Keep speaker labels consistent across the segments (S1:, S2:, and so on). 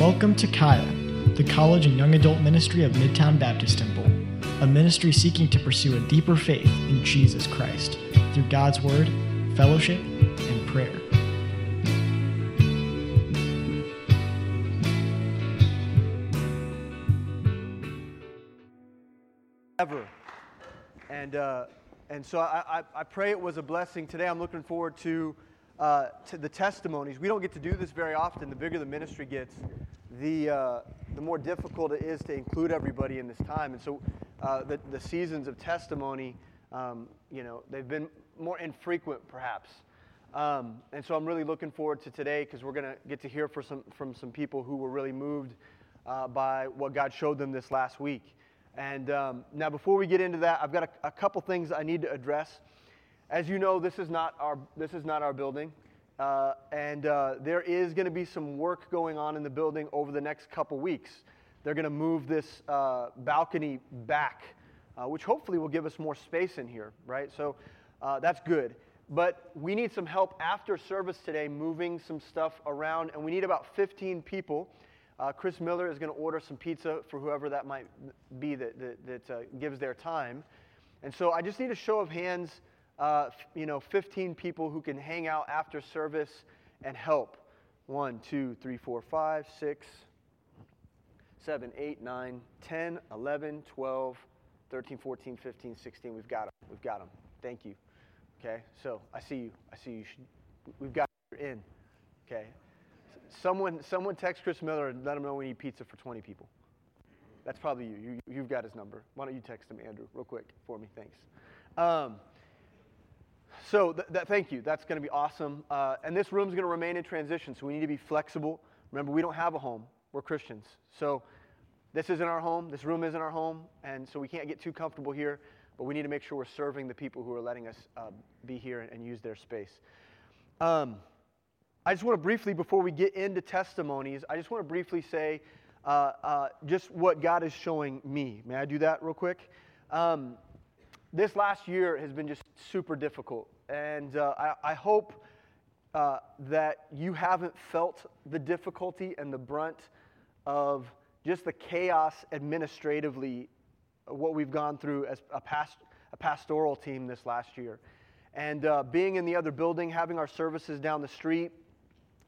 S1: Welcome to Kaya, the college and young adult ministry of Midtown Baptist Temple, a ministry seeking to pursue a deeper faith in Jesus Christ through God's Word, fellowship, and prayer.
S2: ever. And, uh, and so I, I, I pray it was a blessing. Today I'm looking forward to, uh, to the testimonies. We don't get to do this very often. The bigger the ministry gets, the, uh, the more difficult it is to include everybody in this time. And so uh, the, the seasons of testimony, um, you know, they've been more infrequent perhaps. Um, and so I'm really looking forward to today because we're going to get to hear for some, from some people who were really moved uh, by what God showed them this last week. And um, now, before we get into that, I've got a, a, couple things I need to address. As you know, this is not our, this is not our building. Uh, and uh, there is going to be some work going on in the building over the next couple weeks. They're going to move this uh, balcony back, uh, which hopefully will give us more space in here, right? So uh, that's good. But we need some help after service today moving some stuff around, and we need about 15 people. Uh, Chris Miller is going to order some pizza for whoever that might be that, that, that gives their time. And so I just need a show of hands, uh, you know, 15 people who can hang out after service and help. One, two, three, four, five, six, seven, eight, nine, 10, 11, 12, 13, 14, 15, 16. We've got them. We've got them. Thank you. Okay, so I see you. I see you. We've got you in. Okay, someone, someone text Chris Miller and let him know we need pizza for 20 people. That's probably you. you have got his number. Why don't you text him, Andrew, real quick for me? Thanks. Um, so, th- th- thank you. That's going to be awesome. Uh, and this room's going to remain in transition, so we need to be flexible. Remember, we don't have a home. We're Christians. So, this isn't our home. This room isn't our home. And so, we can't get too comfortable here, but we need to make sure we're serving the people who are letting us uh, be here and, and, use their space. Um, I just want to briefly, before we get into testimonies, I just want to briefly say uh, uh, just what God is showing me. May I do that real quick? Um, this last year has been just super difficult, and uh, I, I, hope uh, that you haven't felt the difficulty and the brunt of just the chaos administratively, what we've gone through as a, past, a pastoral team this last year. And uh, being in the other building, having our services down the street,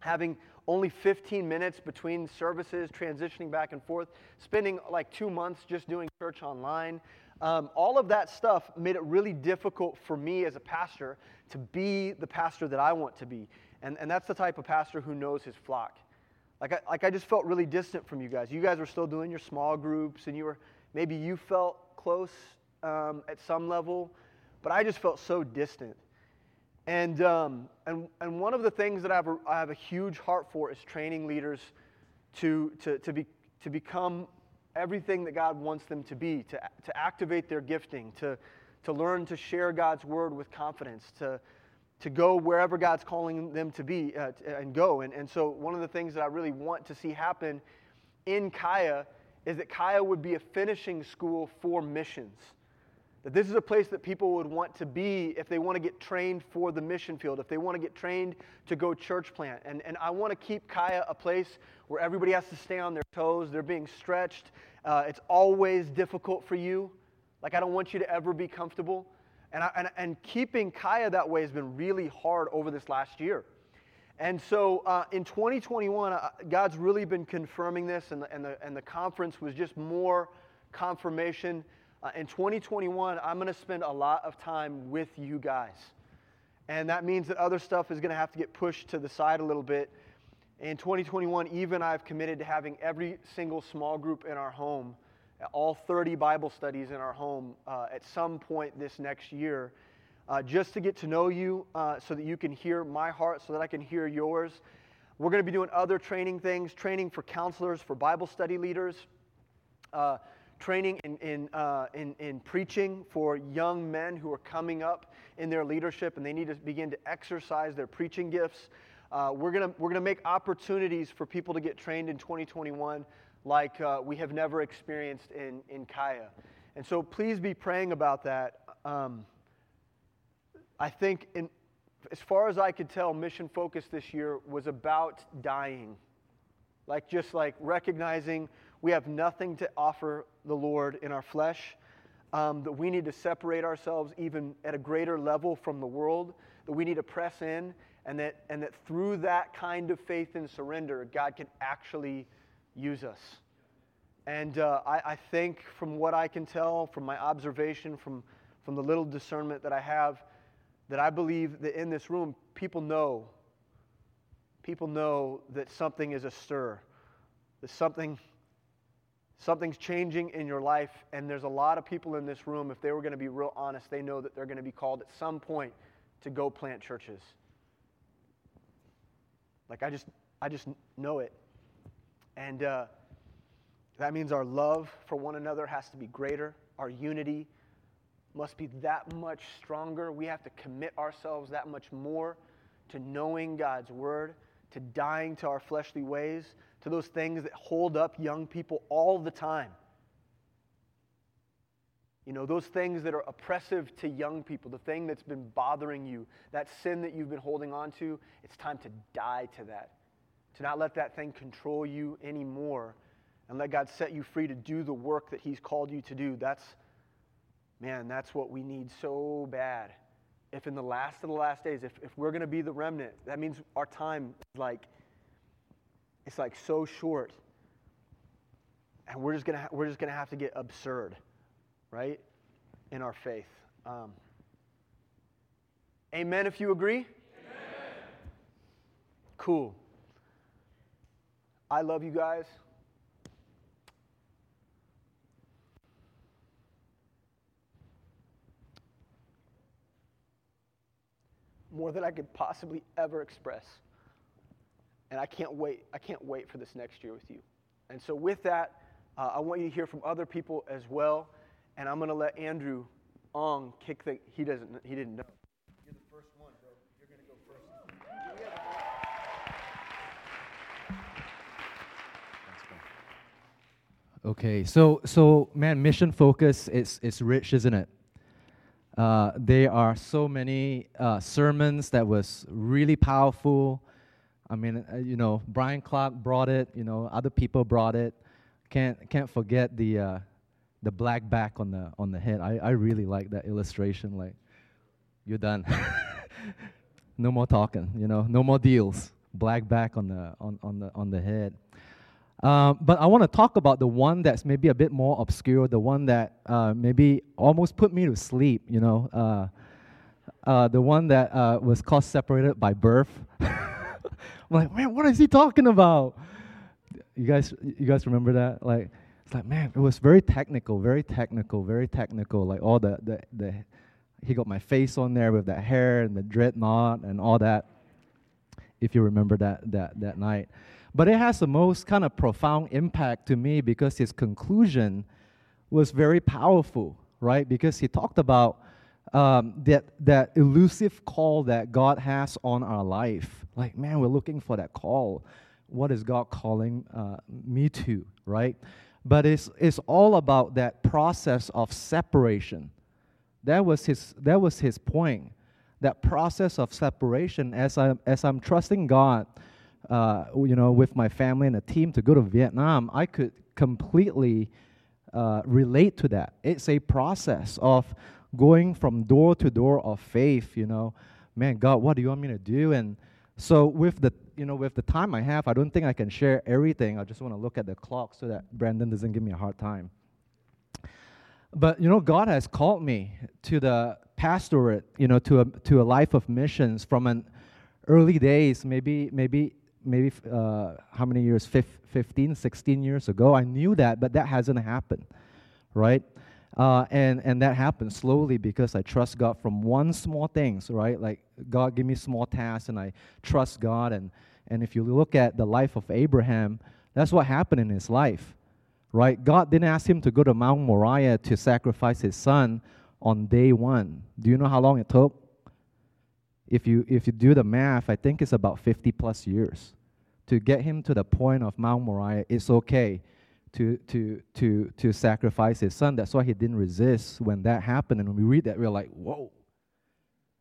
S2: having only 15 minutes between services, transitioning back and forth, spending like two months just doing church online. Um, all of that stuff made it really difficult for me as a pastor to be the pastor that I want to be. And, and that's the type of pastor who knows his flock. Like I, like I just felt really distant from you guys. You guys were still doing your small groups, and you were maybe you felt close um, at some level, but I just felt so distant. And, um, and, and one of the things that I have, a, I have a huge heart for is training leaders to, to, to, be, to become everything that God wants them to be, to, to activate their gifting, to, to learn to share God's word with confidence, to, to go wherever God's calling them to be uh, and go. And, and so, one of the things that I really want to see happen in Kaya is that Kaya would be a finishing school for missions. That this is a place that people would want to be if they want to get trained for the mission field, if they want to get trained to go church plant. And, and I want to keep Kaya a place where everybody has to stay on their toes. They're being stretched. Uh, it's always difficult for you. Like, I don't want you to ever be comfortable. And, I, and, and keeping Kaya that way has been really hard over this last year. And so uh, in 2021, uh, God's really been confirming this, and the, and, the, and the conference was just more confirmation uh, in 2021, I'm going to spend a lot of time with you guys. And that means that other stuff is going to have to get pushed to the side a little bit. In 2021, even I've committed to having every single small group in our home, all 30 Bible studies in our home uh, at some point this next year, uh, just to get to know you uh, so that you can hear my heart, so that I can hear yours. We're going to be doing other training things, training for counselors, for Bible study leaders. Training in, in, uh, in, in, preaching for young men who are coming up in their leadership and they need to begin to exercise their preaching gifts. Uh, we're going we're gonna make opportunities for people to get trained in 2021 like uh, we have never experienced in, in Kaya. And so please be praying about that. Um, I think, in, as far as I could tell, Mission Focus this year was about dying. Like just like recognizing we have nothing to offer the Lord in our flesh, um, that we need to separate ourselves even at a greater level from the world, that we need to press in, and that, and that through that kind of faith and surrender, God can actually use us. And uh, I, I think, from what I can tell, from my observation, from, from the little discernment that I have, that I believe that in this room, people know. People know that something is astir, that something, something's changing in your life. And there's a lot of people in this room, if they were going to be real honest, they know that they're going to be called at some point to go plant churches. Like I just, I just know it. And uh, that means our love for one another has to be greater. Our unity must be that much stronger. We have to commit ourselves that much more to knowing God's word, to dying to our fleshly ways, to those things that hold up young people all the time. You know, those things that are oppressive to young people, the thing that's been bothering you, that sin that you've been holding on to, it's time to die to that. To not let that thing control you anymore and let God set you free to do the work that He's called you to do. That's, man, that's what we need so bad. If in the last of the last days, if, if we're going to be the remnant, that means our time is like, it's like so short. And we're just to we're just to have to get absurd, right, in our faith. Um, amen if you agree? Amen. Cool. I love you guys. more than I could possibly ever express. And I can't wait. I can't wait for this next year with you. And so, with that, uh, I want you to hear from other people as well. And I'm going to let Andrew Ong kick the. He doesn't. He didn't know. You're the first one, bro. You're going to go first.
S3: Okay, so so man, mission focus is is rich, isn't it? Uh, there are so many uh, sermons that was really powerful. I mean, uh, you know, Brian Clark brought it. You know, other people brought it. Can't can't forget the uh, the black back on the on the head. I, I really like that illustration. Like, you're done. no more talking. You know, no more deals. Black back on the on, on the on the head. Um, but I want to talk about the one that's maybe a bit more obscure, the one that uh, maybe almost put me to sleep, you know, uh, uh, the one that uh, was called Separated by Birth. I'm like, man, what is he talking about? You guys, you guys remember that? Like, it's like, man, it was very technical, very technical, very technical. Like all the, the, the he got my face on there with that hair and the dreadnought and all that. If you remember that that that night. But it has the most kind of profound impact to me because his conclusion was very powerful, right? Because he talked about um, that, that elusive call that God has on our life. Like, man, we're looking for that call. What is God calling uh, me to, right? But it's, it's all about that process of separation. That was his, that was his point. That process of separation as, I, as I'm trusting God uh, you know, with my family and a team to go to Vietnam, I could completely uh, relate to that. It's a process of going from door to door of faith. You know, man, God, what do you want me to do? And so with the you know with the time I have, I don't think I can share everything. I just want to look at the clock so that Brandon doesn't give me a hard time. But you know, God has called me to the pastorate, you know, to a to a life of missions from an early days, maybe maybe maybe uh, how many years 15 16 years ago i knew that but that hasn't happened right uh, and and that happened slowly because i trust god from one small things right? Like god give me small tasks and i trust god. And and if you look at the life of abraham that's what happened in his life right? God didn't ask him to go to mount moriah to sacrifice his son on day one. Do you know how long it took? If you if you do the math, I think it's about 50 plus years. To get him to the point of Mount Moriah. It's okay to to to to sacrifice his son. That's why he didn't resist when that happened. And when we read that, we're like, whoa,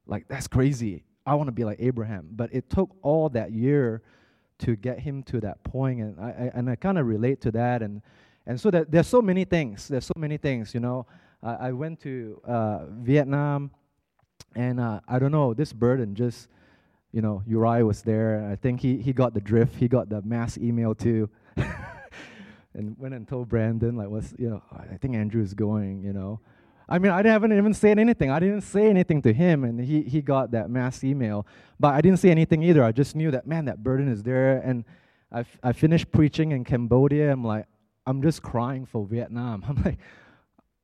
S3: like that's crazy. I want to be like Abraham. But it took all that year to get him to that point, and I, I and I kind of relate to that, and and so that there's so many things. There's so many things, you know. Uh, I went to uh, Vietnam, and uh, I don't know this burden just, you know, Uriah was there. I think he he got the drift. He got the mass email too. and went and told Brandon like, "What's you know? I think Andrew is going." You know, I mean, I haven't even said anything. I didn't say anything to him, and he, he got that mass email. But I didn't say anything either. I just knew that, man, that burden is there. And I, f- I finished preaching in Cambodia. I'm like, I'm just crying for Vietnam. I'm like,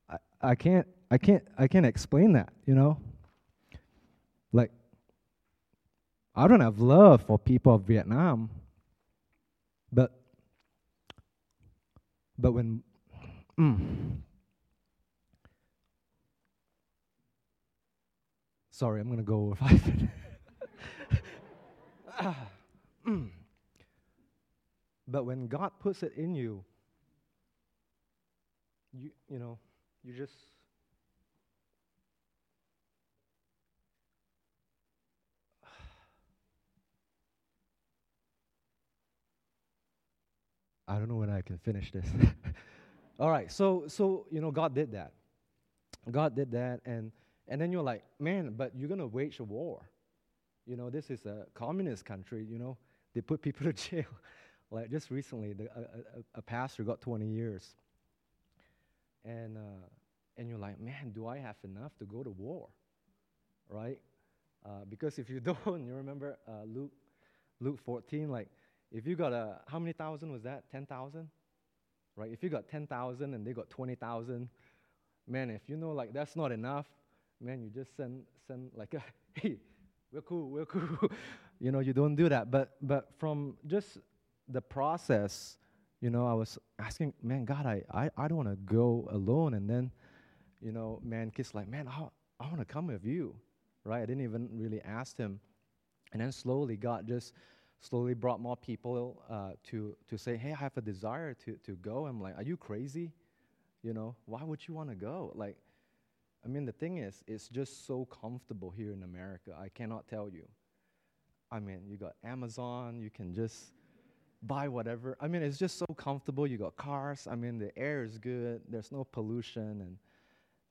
S3: I, I can't, I can't, I can't explain that, you know? Like, I don't have love for people of Vietnam. But, but when, mm, Sorry, I'm going to go over five minutes. but when God puts it in you, you you know, you just I don't know when I can finish this. All right, so so you know God did that. God did that and and then you're like, man, but you're to wage a war. You know, this is a communist country, you know, they put people to jail. like just recently, the, a, a, a, pastor got 20 years. And, uh, and you're like, man, do I have enough to go to war? Right? Uh, because if you don't, you remember uh, Luke, Luke 14, like, if you got a, how many thousand was that? 10,000? Right? If you got 10,000 and they got 20,000, man, if you know, like, that's not enough, man, you just send send like, a, hey, we're cool, we're cool. you know, you don't do that. But but from just the process, you know, I was asking, man, God, I I, I don't want to go alone. And then, you know, man, kids like, man, I I want to come with you, right? I didn't even really ask him. And then slowly, God just slowly brought more people uh, to to say, hey, I have a desire to to go. I'm like, are you crazy? You know, why would you want to go? Like, I mean, the thing is, it's just so comfortable here in America. I cannot tell you. I mean, you got Amazon, you can just buy whatever. I mean, it's just so comfortable. You got cars. I mean, the air is good. There's no pollution, and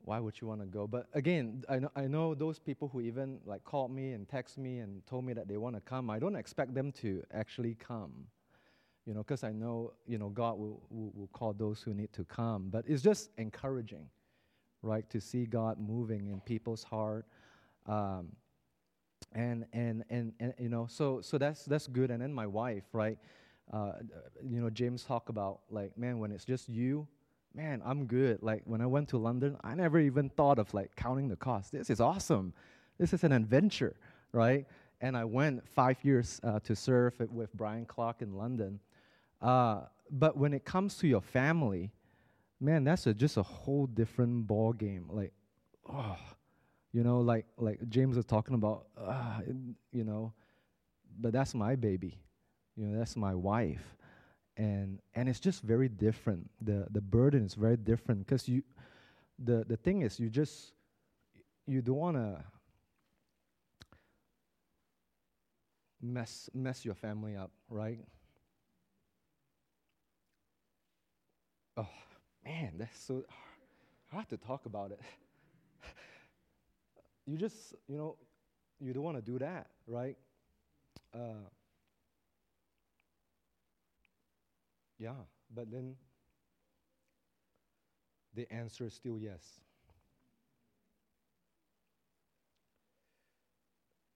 S3: why would you want to go? But again, I know, I know those people who even like called me and text me and told me that they want to come. I don't expect them to actually come, you know, because I know, you know, God will, will, will call those who need to come. But it's just encouraging right? To see God moving in people's heart. Um, and, and, and, and, you know, so, so that's, that's good. And then my wife, right? Uh, you know, James talk about like, man, when it's just you, man, I'm good. Like when I went to London, I never even thought of like counting the cost. This is awesome. This is an adventure, right? And I went five years uh, to serve with Brian Clark in London. Uh, but when it comes to your family, man, that's a, just a whole different ball game. Like, oh, you know, like like James was talking about, uh, you know, but that's my baby, you know, that's my wife, and and it's just very different. The the burden is very different because you, the the thing is, you just you don't want to mess mess your family up, right? Oh man, that's so hard to talk about it. you just, you know, you don't want to do that, right? Uh, yeah, but then the answer is still yes.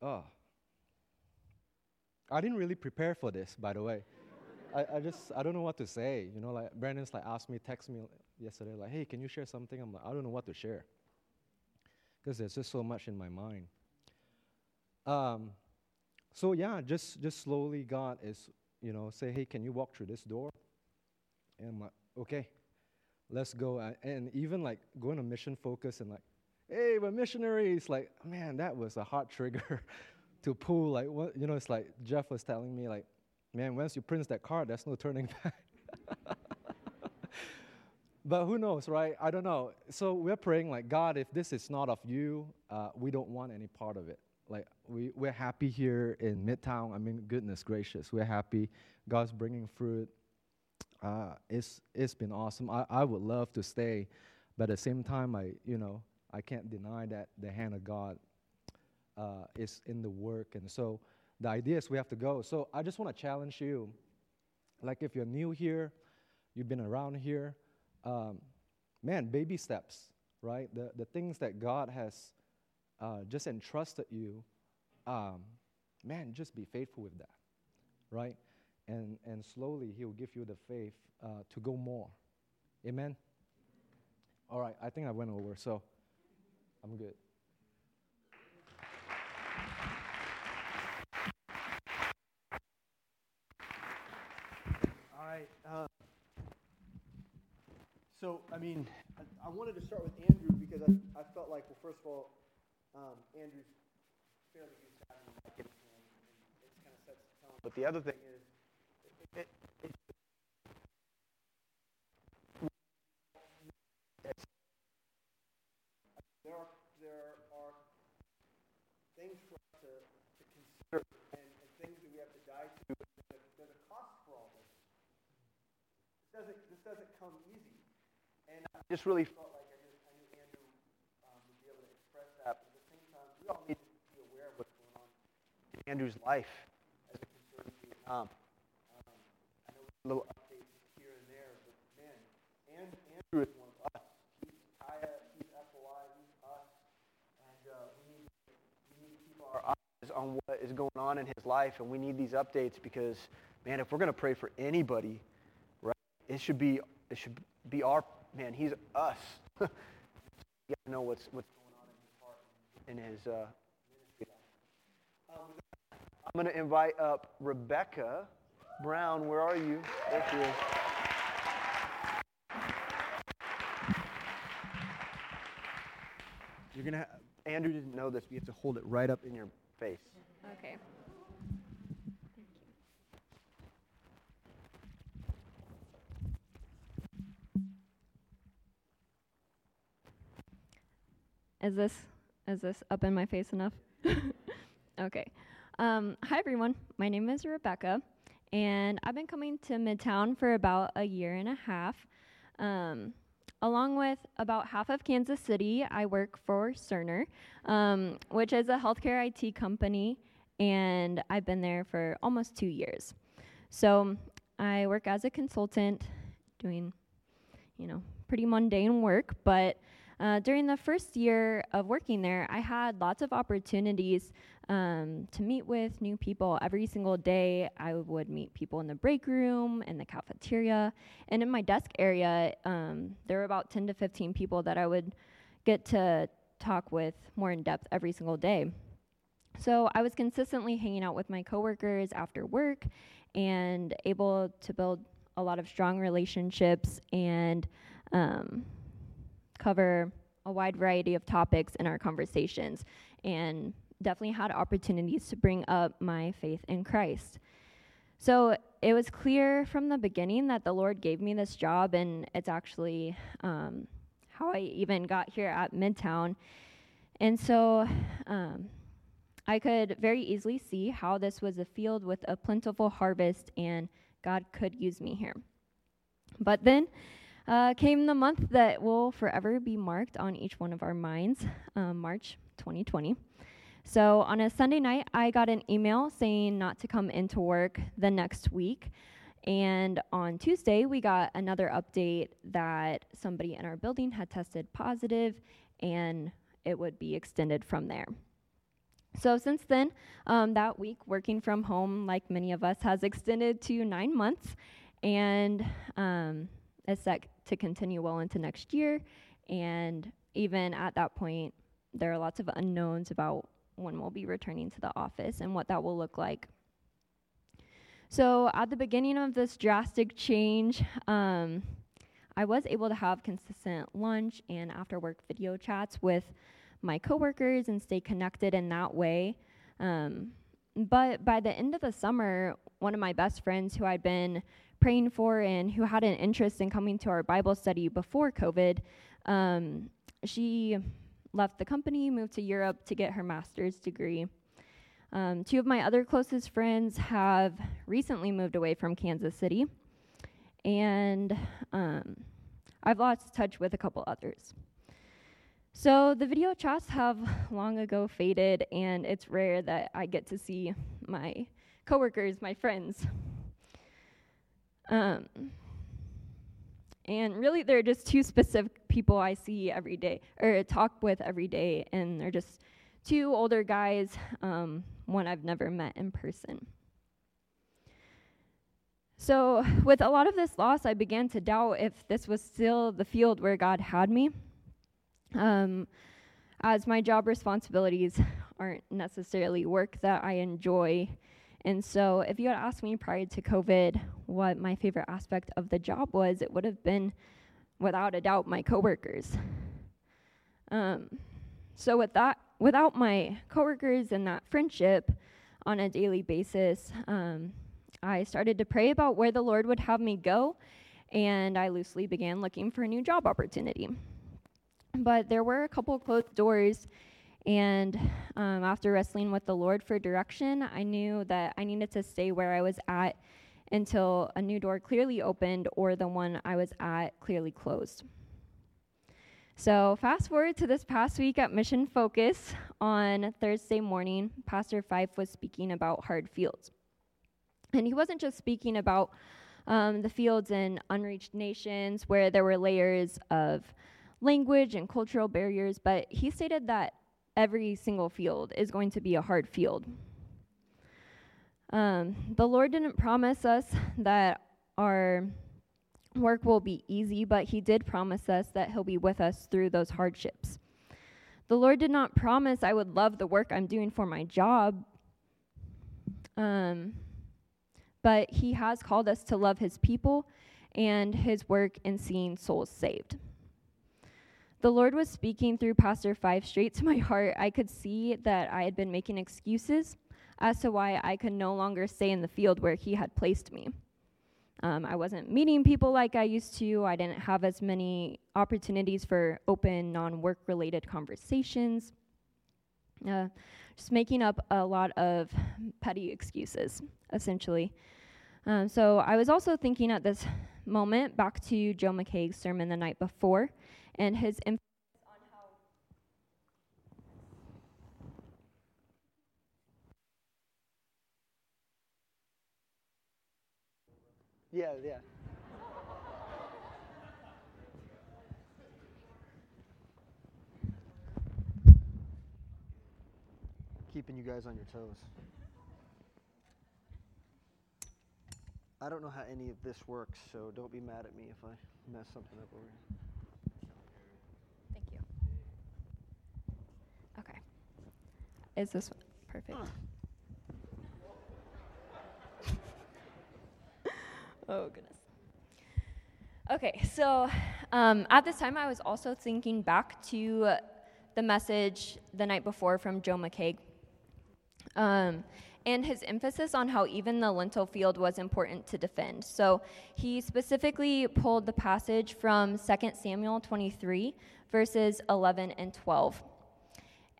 S3: Oh. I didn't really prepare for this, by the way. I, I just I don't know what to say. You know, like Brandon's like asked me, text me yesterday, like, hey, can you share something? I'm like, I don't know what to share. Because there's just so much in my mind. Um, so yeah, just just slowly God is, you know, say, hey, can you walk through this door? And I'm like, okay, let's go. and even like going to mission focus and like, hey, we're missionaries. Like, man, that was a hard trigger to pull. Like, what, you know, it's like Jeff was telling me, like, man, once you print that card, there's no turning back. but who knows, right? I don't know. So we're praying like, God, if this is not of you, uh, we don't want any part of it. Like we we're happy here in Midtown. I mean, goodness gracious, we're happy. God's bringing fruit. Uh, it's it's been awesome. I, I would love to stay, but at the same time, I you know I can't deny that the hand of God uh, is in the work, and so the idea is we have to go. So I just want to challenge you. Like if you're new here, you've been around here, um, man, baby steps, right? The the things that God has uh, just entrusted you, um, man, just be faithful with that, right? And, and slowly He will give you the faith uh, to go more. Amen? All right, I think I went over, so I'm good.
S2: All right. Uh, so, I mean, I, I wanted to start with Andrew because I, I felt like, well, first of all, um, Andrew's fairly used to. But the other thing is, there are there are things for us to, consider and, things that we have to die to. There's a, cost for all this. This doesn't this doesn't come easy, and I just really felt like I knew, I knew Andrew um, would be able to express that. But at the same time, we all need to be aware of what's going on in Andrew's life as concerns Vietnam. Um, little updates here and there, but man, and Andrew is one of us. He's Kaya, he's FOI, he's us, and uh, we need we need to keep our eyes on what is going on in his life, and we need these updates because, man, if we're going to pray for anybody, right, it should be it should be our man. He's us. you got to know what's what's going on in his heart in his uh, ministry. Um, I'm going to invite up Rebecca Brown. Where are you? There she is. You're gonna. Ha- Andrew didn't know this. But you have to hold it right up in your face.
S4: Okay. Is this is this up in my face enough? okay. Um, hi everyone. My name is Rebecca, and I've been coming to Midtown for about a year and a half. Um, along with about half of Kansas City, I work for Cerner, um, which is a healthcare IT company, and I've been there for almost two years. So I work as a consultant, doing, you know, pretty mundane work, but uh, during the first year of working there, I had lots of opportunities um, to meet with new people every single day. I would meet people in the break room, in the cafeteria, and in my desk area. Um, there were about 10 to 15 people that I would get to talk with more in depth every single day. So I was consistently hanging out with my coworkers after work and able to build a lot of strong relationships and um, cover a wide variety of topics in our conversations and definitely had opportunities to bring up my faith in Christ. So it was clear from the beginning that the Lord gave me this job, and it's actually um, how I even got here at Midtown. And so um, I could very easily see how this was a field with a plentiful harvest, and God could use me here. But then uh, came the month that will forever be marked on each one of our minds, um, March 2020. So on a Sunday night, I got an email saying not to come into work the next week. And on Tuesday, we got another update that somebody in our building had tested positive and it would be extended from there. So, since then, um, that week working from home, like many of us, has extended to nine months and um, is set to continue well into next year. And even at that point, there are lots of unknowns about when we'll be returning to the office and what that will look like. So, at the beginning of this drastic change, um, I was able to have consistent lunch and after work video chats with my coworkers and stay connected in that way. Um, but by the end of the summer, one of my best friends who I'd been praying for and who had an interest in coming to our Bible study before COVID, um, she left the company, moved to Europe to get her master's degree. Um, two of my other closest friends have recently moved away from Kansas City, and um, I've lost touch with a couple others. So the video chats have long ago faded, and it's rare that I get to see my coworkers, my friends. Um, and really, they're just two specific people I see every day, or talk with every day, and they're just two older guys, um, one I've never met in person. So, with a lot of this loss, I began to doubt if this was still the field where God had me. Um, as my job responsibilities aren't necessarily work that I enjoy. And so, if you had asked me prior to COVID what my favorite aspect of the job was, it would have been, without a doubt, my coworkers. Um, so, with that, without my coworkers and that friendship on a daily basis, um, I started to pray about where the Lord would have me go, and I loosely began looking for a new job opportunity. But there were a couple closed doors, and um, after wrestling with the Lord for direction, I knew that I needed to stay where I was at until a new door clearly opened or the one I was at clearly closed. So, fast forward to this past week at Mission Focus on Thursday morning, Pastor Fife was speaking about hard fields. And he wasn't just speaking about um, the fields in unreached nations where there were layers of language and cultural barriers, but he stated that every single field is going to be a hard field. Um, the Lord didn't promise us that our work will be easy, but He did promise us that He'll be with us through those hardships. The Lord did not promise I would love the work I'm doing for my job, um, but He has called us to love His people and His work in seeing souls saved the Lord was speaking through Pastor Fife straight to my heart. I could see that I had been making excuses as to why I could no longer stay in the field where He had placed me. Um, I wasn't meeting people like I used to. I didn't have as many opportunities for open, non work related conversations. Uh, just making up a lot of petty excuses, essentially. Um, so I was also thinking at this moment back to Joe McCaig's sermon the night before and his emphasis on how
S2: Yeah, yeah. Keeping you guys on your toes. I don't know how any of this works, so don't be mad at me if I mess something up over here.
S4: Is this one? Perfect. oh, goodness. Okay, so um, at this time, I was also thinking back to the message the night before from Joe McCaig. Um, and his emphasis on how even the lentil field was important to defend. So he specifically pulled the passage from 2 Samuel 23, verses 11 and 12.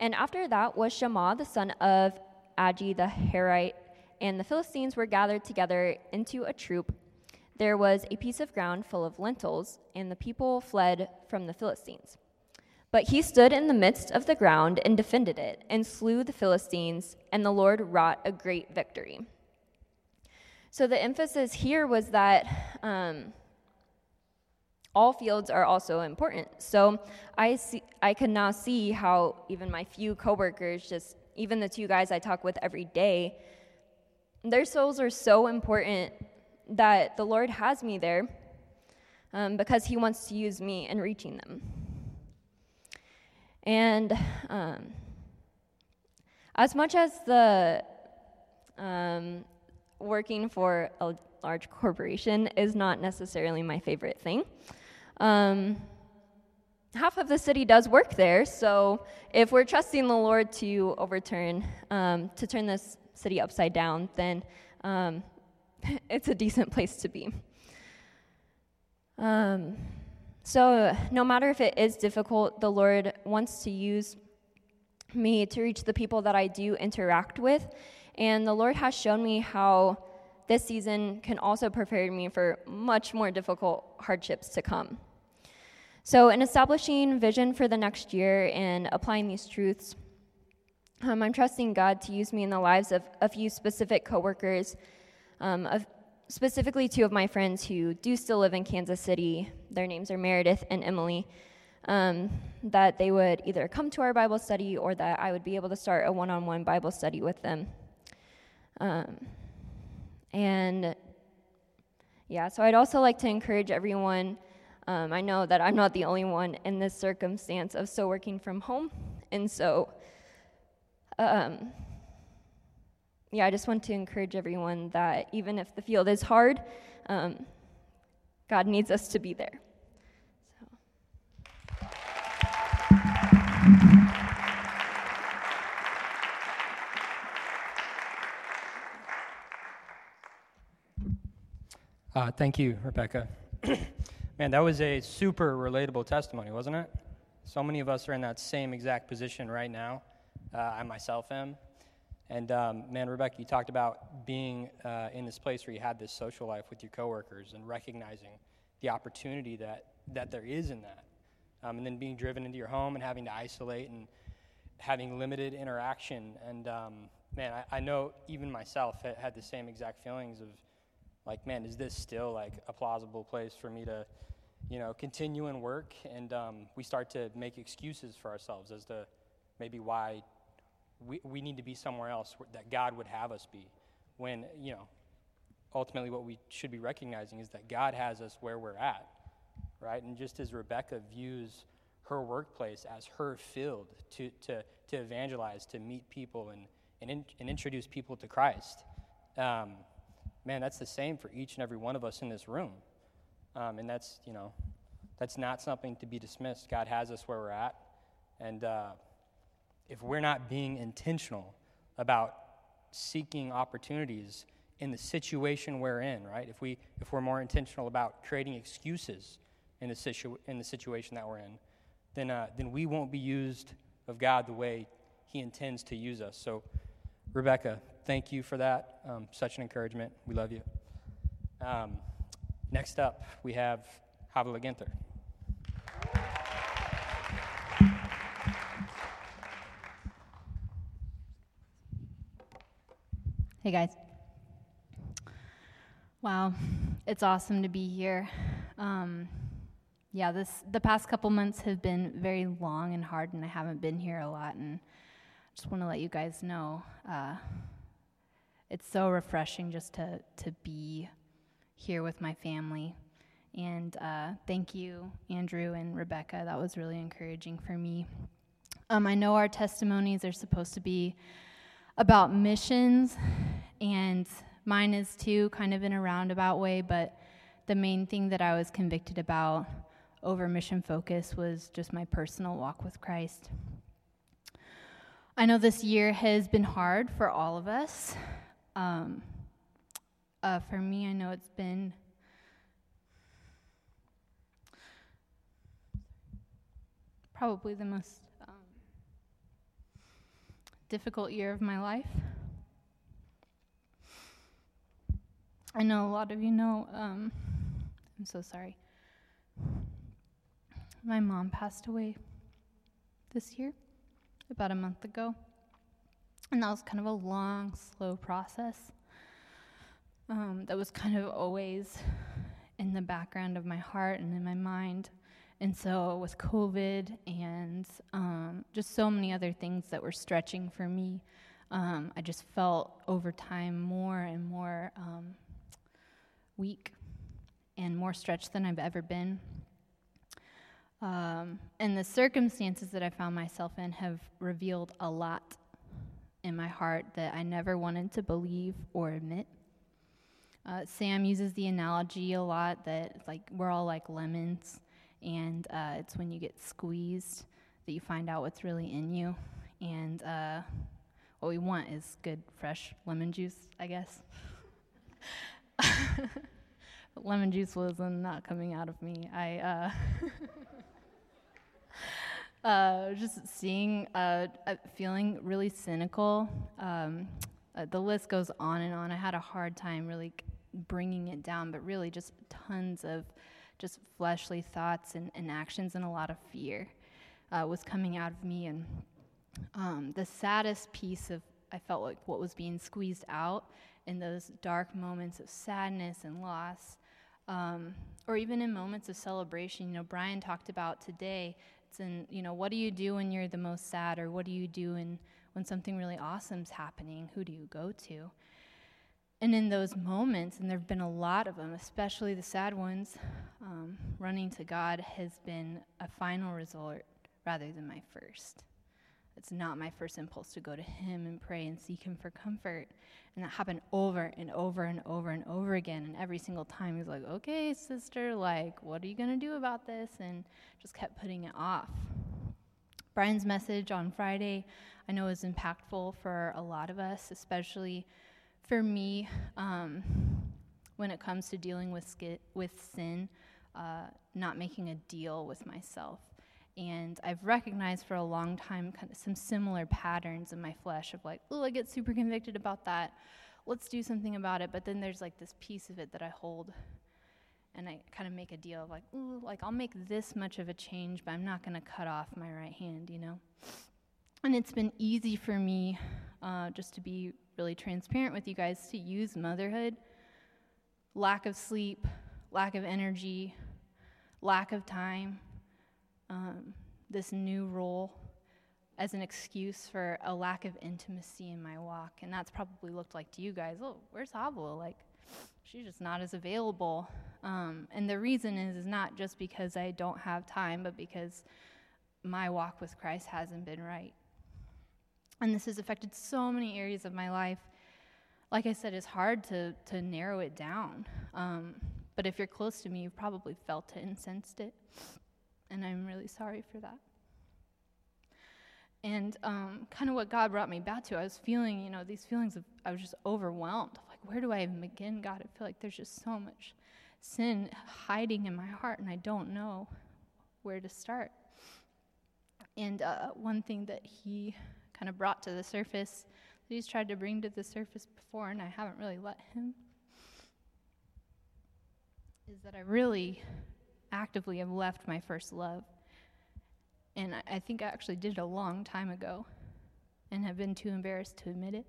S4: And after that was Shammah, the son of Agee the Harite, and the Philistines were gathered together into a troop. There was a piece of ground full of lentils, and the people fled from the Philistines. But he stood in the midst of the ground and defended it, and slew the Philistines, and the Lord wrought a great victory. So the emphasis here was that um, all fields are also important. So I see, I can now see how even my few coworkers, just even the two guys I talk with every day, their souls are so important that the Lord has me there um, because He wants to use me in reaching them. And um, as much as the um, working for a large corporation is not necessarily my favorite thing, um, half of the city does work there, so if we're trusting the Lord to overturn, um, to turn this city upside down, then um, it's a decent place to be. Um, so, no matter if it is difficult, the Lord wants to use me to reach the people that I do interact with. And the Lord has shown me how this season can also prepare me for much more difficult hardships to come. So, in establishing vision for the next year and applying these truths, um, I'm trusting God to use me in the lives of a few specific coworkers, um, of specifically two of my friends who do still live in Kansas City. Their names are Meredith and Emily. Um, that they would either come to our Bible study or that I would be able to start a one on one Bible study with them. Um, and yeah, so I'd also like to encourage everyone. Um, I know that I'm not the only one in this circumstance of still working from home. And so, um, yeah, I just want to encourage everyone that even if the field is hard, um, God needs us to be there.
S5: Uh, thank you, Rebecca. Man, that was a super relatable testimony, wasn't it? So many of us are in that same exact position right now. Uh, I myself am. And um, man, Rebecca, you talked about being uh, in this place where you had this social life with your coworkers and recognizing the opportunity that, that there is in that. Um, and then being driven into your home and having to isolate and having limited interaction. And um, man, I, I, know even myself had, had the same exact feelings of like, man, is this still like a plausible place for me to, you know, continue and work? And um, we start to make excuses for ourselves as to maybe why we, we need to be somewhere else that God would have us be. When, you know, ultimately what we should be recognizing is that God has us where we're at, right? And just as Rebecca views her workplace as her field to, to, to evangelize, to meet people and, and, in, and introduce people to Christ. Um, man, that's the same for each and every one of us in this room. Um, and that's, you know, that's not something to be dismissed. God has us where we're at. And uh, if we're not being intentional about seeking opportunities in the situation we're in, right? If, we, if we're more intentional about creating excuses in the, situ- in the situation that we're in, then, uh, then we won't be used of God the way He intends to use us. So, Rebecca, thank you for that. Um, such an encouragement. We love you. Um, next up, we have Havila Ginther.
S6: Hey guys. Wow, it's awesome to be here. Um, yeah, this the past couple months have been very long and hard, and I haven't been here a lot. And I just want to let you guys know uh, it's so refreshing just to, to be here with my family. And uh, thank you, Andrew and Rebecca. That was really encouraging for me. Um, I know our testimonies are supposed to be about missions, and mine is too, kind of in a roundabout way, but the main thing that I was convicted about over mission focus was just my personal walk with Christ. I know this year has been hard for all of us. Um, uh, for me, I know it's been probably the most um, difficult year of my life. I know a lot of you know, um, I'm so sorry. My mom passed away this year about a month ago. And that was kind of a long, slow process um, that was kind of always in the background of my heart and in my mind. And so, with COVID and um, just so many other things that were stretching for me, um, I just felt over time more and more um, weak and more stretched than I've ever been. Um, and the circumstances that I found myself in have revealed a lot in my heart that I never wanted to believe or admit. Uh, Sam uses the analogy a lot that like we're all like lemons, and uh, it's when you get squeezed that you find out what's really in you. And uh, what we want is good, fresh lemon juice, I guess. but lemon juice was not coming out of me. I. Uh, uh, just seeing, uh, uh, feeling really cynical. Um, uh, the list goes on and on. I had a hard time really bringing it down, but really just tons of just fleshly thoughts and, and actions and a lot of fear uh, was coming out of me. And um, the saddest piece of I felt like what was being squeezed out in those dark moments of sadness and loss, um, or even in moments of celebration. You know, Brian talked about today. It's in you know, what do you do when you're the most sad, or what do you do in, when something really awesome's happening? Who do you go to? And in those moments, and there have been a lot of them, especially the sad ones, um, running to God has been a final resort rather than my first. It's not my first impulse to go to Him and pray and seek Him for comfort. And that happened over and over and over and over again. And every single time He's like, okay, sister, like, what are you going to do about this? And just kept putting it off. Brian's message on Friday, I know, is impactful for a lot of us, especially for me, um, when it comes to dealing with, sk- with sin, uh, not making a deal with myself. And I've recognized for a long time kind of some similar patterns in my flesh of like, oh, I get super convicted about that. Let's do something about it. But then there's like this piece of it that I hold and I kind of make a deal of like, ooh, like I'll make this much of a change, but I'm not going to cut off my right hand, you know? And it's been easy for me uh, just to be really transparent with you guys to use motherhood, lack of sleep, lack of energy, lack of time, um, this new role as an excuse for a lack of intimacy in my walk. And that's probably looked like to you guys, oh, where's Havla? Like, she's just not as available. Um, and the reason is, is not just because I don't have time, but because my walk with Christ hasn't been right. And this has affected so many areas of my life. Like I said, it's hard to, to narrow it down. Um, but if you're close to me, you've probably felt it and sensed it. And I'm really sorry for that. And um, kind of what God brought me back to, I was feeling, you know, these feelings of, I was just overwhelmed. Like, where do I even begin, God? I feel like there's just so much sin hiding in my heart, and I don't know where to start. And uh, one thing that He kind of brought to the surface that he's tried to bring to the surface before, and I haven't really let him, is that I really actively have left my first love. And I, I think I actually did it a long time ago and have been too embarrassed to admit it.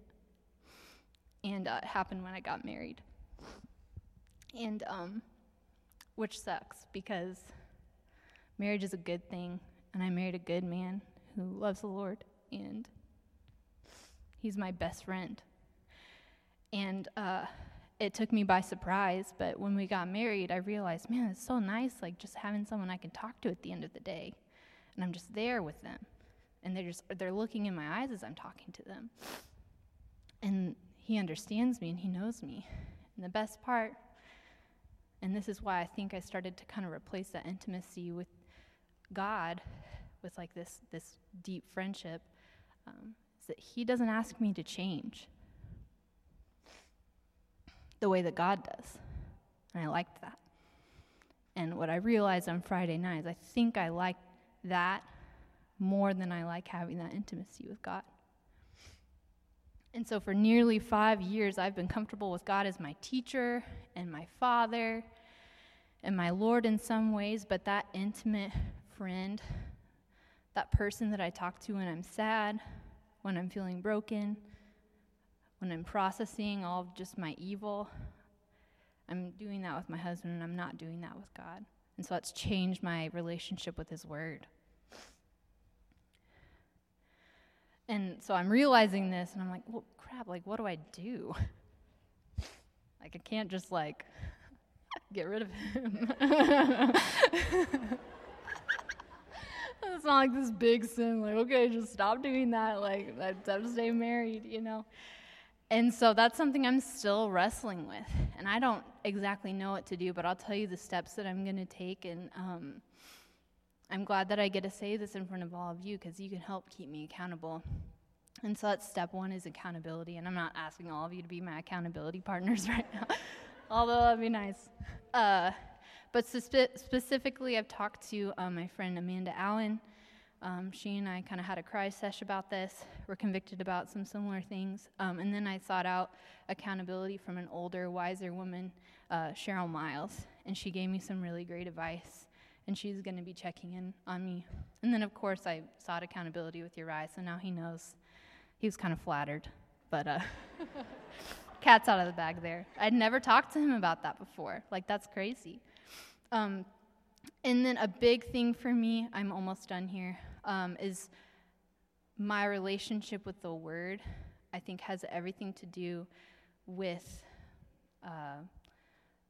S6: And uh, it happened when I got married. And, um, which sucks because marriage is a good thing, and I married a good man who loves the Lord. And He's my best friend. And uh, it took me by surprise, but when we got married, I realized, man, it's so nice, like just having someone I can talk to at the end of the day. And I'm just there with them. And they're just, they're looking in my eyes as I'm talking to them. And he understands me and he knows me. And the best part, and this is why I think I started to kind of replace that intimacy with God with like this, this deep friendship, um, is that He doesn't ask me to change the way that God does. And I liked that. And what I realized on Friday night is I think I like that more than I like having that intimacy with God. And so for nearly five years, I've been comfortable with God as my teacher and my father and my Lord in some ways, but that intimate friend, that person that I talk to when I'm sad, when I'm feeling broken, when I'm processing all of just my evil. I'm doing that with my husband, and I'm not doing that with God. And so that's changed my relationship with His Word. And so I'm realizing this, and I'm like, well, crap, like, what do I do? like, I can't just, like, get rid of him. it's not like this big sin, like, okay, just stop doing that. Like, to stay married, you know? And so that's something I'm still wrestling with. And I don't exactly know what to do, but I'll tell you the steps that I'm going to take. And um, I'm glad that I get to say this in front of all of you because you can help keep me accountable. And so that's step one is accountability. And I'm not asking all of you to be my accountability partners right now, although that'd be nice. Uh, but spe- specifically, I've talked to uh, my friend Amanda Allen Um, she and I kind of had a cry sesh about this. We're convicted about some similar things. Um, and then I sought out accountability from an older, wiser woman, uh, Cheryl Miles, and she gave me some really great advice. And she's going to be checking in on me. And then, of course, I sought accountability with Uriah, so now he knows. He was kind of flattered, but uh, cat's out of the bag there. I'd never talked to him about that before. Like, that's crazy. Um, and then a big thing for me, I'm almost done here, um, is my relationship with the Word. I think has everything to do with uh,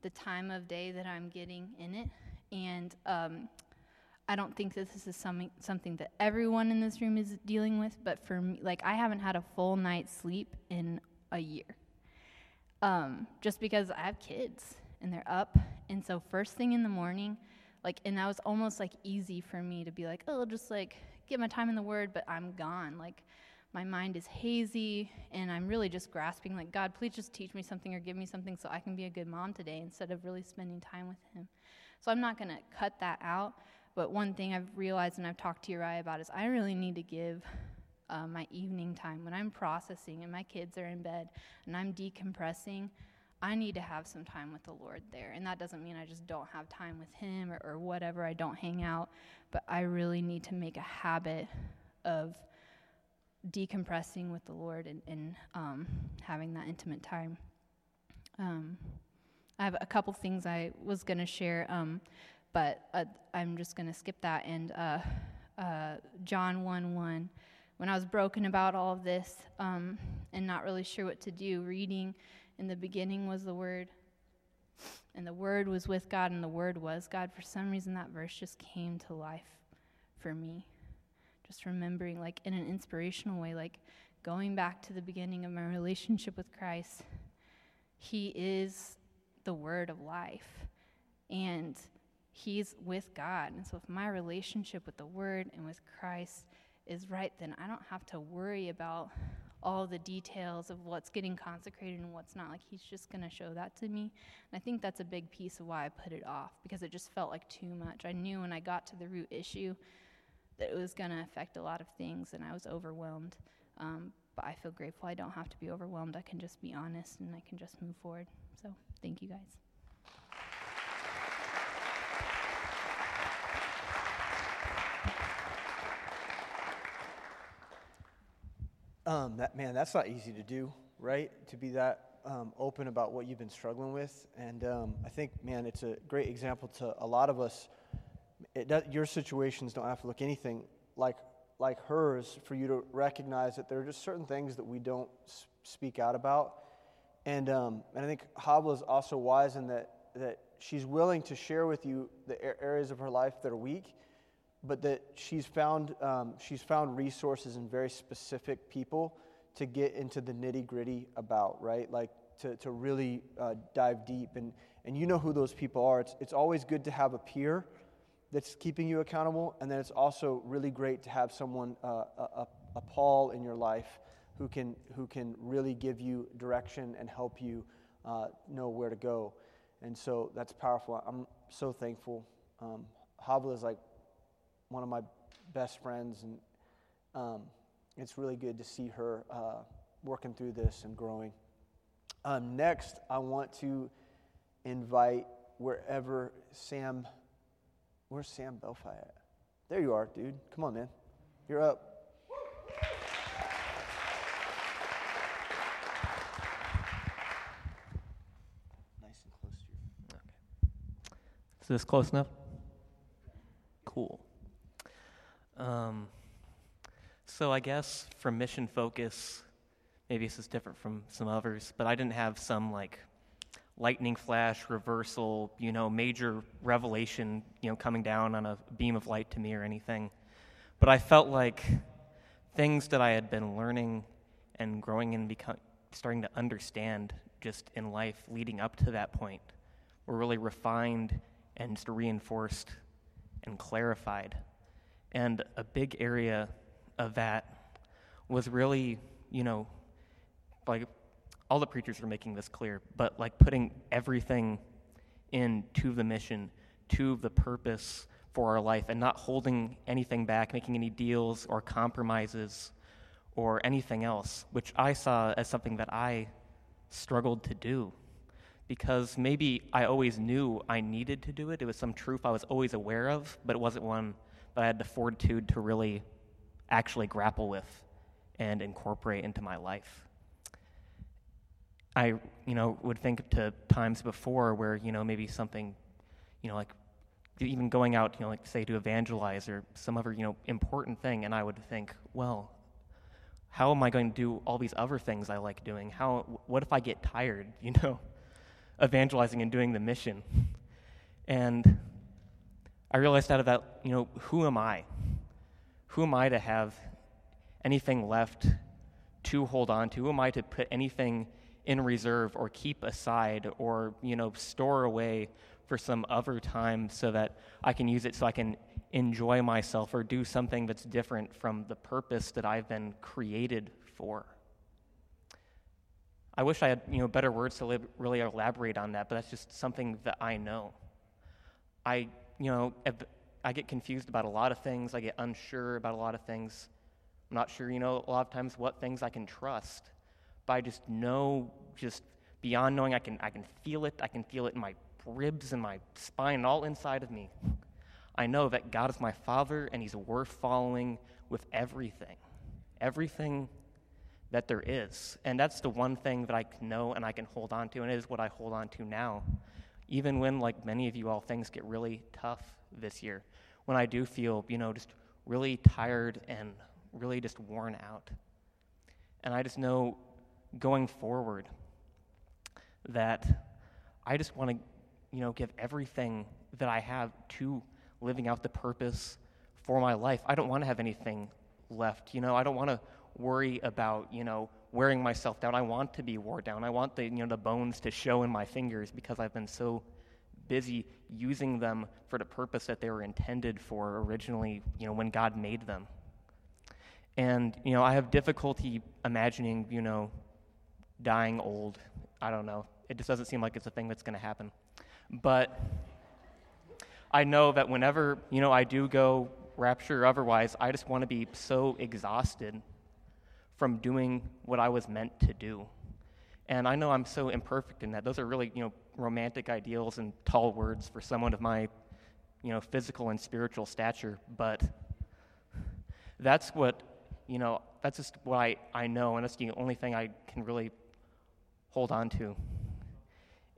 S6: the time of day that I'm getting in it, and um, I don't think that this is something something that everyone in this room is dealing with. But for me, like I haven't had a full night's sleep in a year, um, just because I have kids and they're up, and so first thing in the morning like and that was almost like easy for me to be like oh just like get my time in the word but i'm gone. Like my mind is hazy and i'm really just grasping like god please just teach me something or give me something so i can be a good mom today instead of really spending time with him. So i'm not going to cut that out but one thing i've realized and i've talked to uriah about is i really need to give uh, my evening time when i'm processing and my kids are in bed and i'm decompressing I need to have some time with the Lord there. And that doesn't mean I just don't have time with Him or, or, whatever, I don't hang out, but I really need to make a habit of decompressing with the Lord and, and um, having that intimate time. Um, I have a couple things I was going to share, um, but uh, I'm just going to skip that. And uh, uh, John 1 1, when I was broken about all of this um, and not really sure what to do, reading in the beginning was the Word, and the Word was with God, and the Word was God. For some reason, that verse just came to life for me. Just remembering, like, in an inspirational way, like going back to the beginning of my relationship with Christ. He is the Word of life, and He's with God. And so, if my relationship with the Word and with Christ is right, then I don't have to worry about all the details of what's getting consecrated and what's not. Like he's just going to show that to me. And I think that's a big piece of why I put it off because it just felt like too much. I knew when I got to the root issue that it was going to affect a lot of things and I was overwhelmed. Um, but I feel grateful I don't have to be overwhelmed. I can just be honest and I can just move forward. So thank you guys.
S2: Um, that man, that's not easy to do, right? To be that um, open about what you've been struggling with, and um, I think, man, it's a great example to a lot of us. Does, your situations don't have to look anything like like hers for you to recognize that there are just certain things that we don't speak out about, and um, and I think Habla is also wise in that that she's willing to share with you the areas of her life that are weak but that she's found, um, she's found resources and very specific people to get into the nitty gritty about, right? Like to, to really uh, dive deep. And, and you know who those people are. It's, it's always good to have a peer that's keeping you accountable. And then it's also really great to have someone, uh, a, a Paul in your life who can, who can really give you direction and help you uh, know where to go. And so that's powerful. I'm so thankful. Um, is like one of my best friends, and um, it's really good to see her uh, working through this and growing. Um, next, I want to invite wherever Sam, where's Sam Belfi at? There you are, dude. Come on, man. You're up.
S7: Nice and close to you. Okay. Is this close enough? Cool. Um, so I guess from mission focus, maybe this is different from some others, but I didn't have some like lightning flash reversal, you know, major revelation, you know, coming down on a beam of light to me or anything. But I felt like things that I had been learning and growing and become, starting to understand just in life leading up to that point were really refined and just reinforced and clarified. And a big area of that was really, you know, like all the preachers are making this clear, but like putting everything into the mission, to the purpose, for our life and not holding anything back, making any deals or compromises or anything else, which I saw as something that I struggled to do because maybe I always knew I needed to do it. It was some truth I was always aware of, but it wasn't one that I had the fortitude to really actually grapple with and incorporate into my life. I, you know, would think to times before where, you know, maybe something, you know, like even going out, you know, like say to evangelize or some other, you know, important thing, and I would think, well, how am I going to do all these other things I like doing? How, what if I get tired, you know, evangelizing and doing the mission? And I realized out of that, you know, who am I? Who am I to have anything left to hold on to? Who am I to put anything in reserve or keep aside or, you know, store away for some other time so that I can use it so I can enjoy myself or do something that's different from the purpose that I've been created for? I wish I had, you know, better words to li- really elaborate on that, but that's just something that I know. I, you know, I get confused about a lot of things. I get unsure about a lot of things. I'm not sure, you know, a lot of times what things I can trust. But I just know, just beyond knowing, I can, I can feel it. I can feel it in my ribs and my spine all inside of me. I know that God is my Father and He's worth following with everything. Everything that there is. And that's the one thing that I know and I can hold on to, and it is what I hold on to now. Even when, like many of you all, things get really tough this year. When I do feel, you know, just really tired and really just worn out. And I just know going forward that I just want to, you know, give everything that I have to living out the purpose for my life. I don't want to have anything left. You know, I don't want to worry about, you know, wearing myself down. I want to be wore down. I want the, you know, the bones to show in my fingers because I've been so busy using them for the purpose that they were intended for originally, you know, when God made them. And, you know, I have difficulty imagining, you know, dying old. I don't know. It just doesn't seem like it's a thing that's going to happen. But I know that whenever, you know, I do go rapture or otherwise, I just want to be so exhausted from doing what I was meant to do. And I know I'm so imperfect in that. Those are really, you know, romantic ideals and tall words for someone of my, you know, physical and spiritual stature, but that's what, you know, that's just what I, I know, and that's the only thing I can really hold on to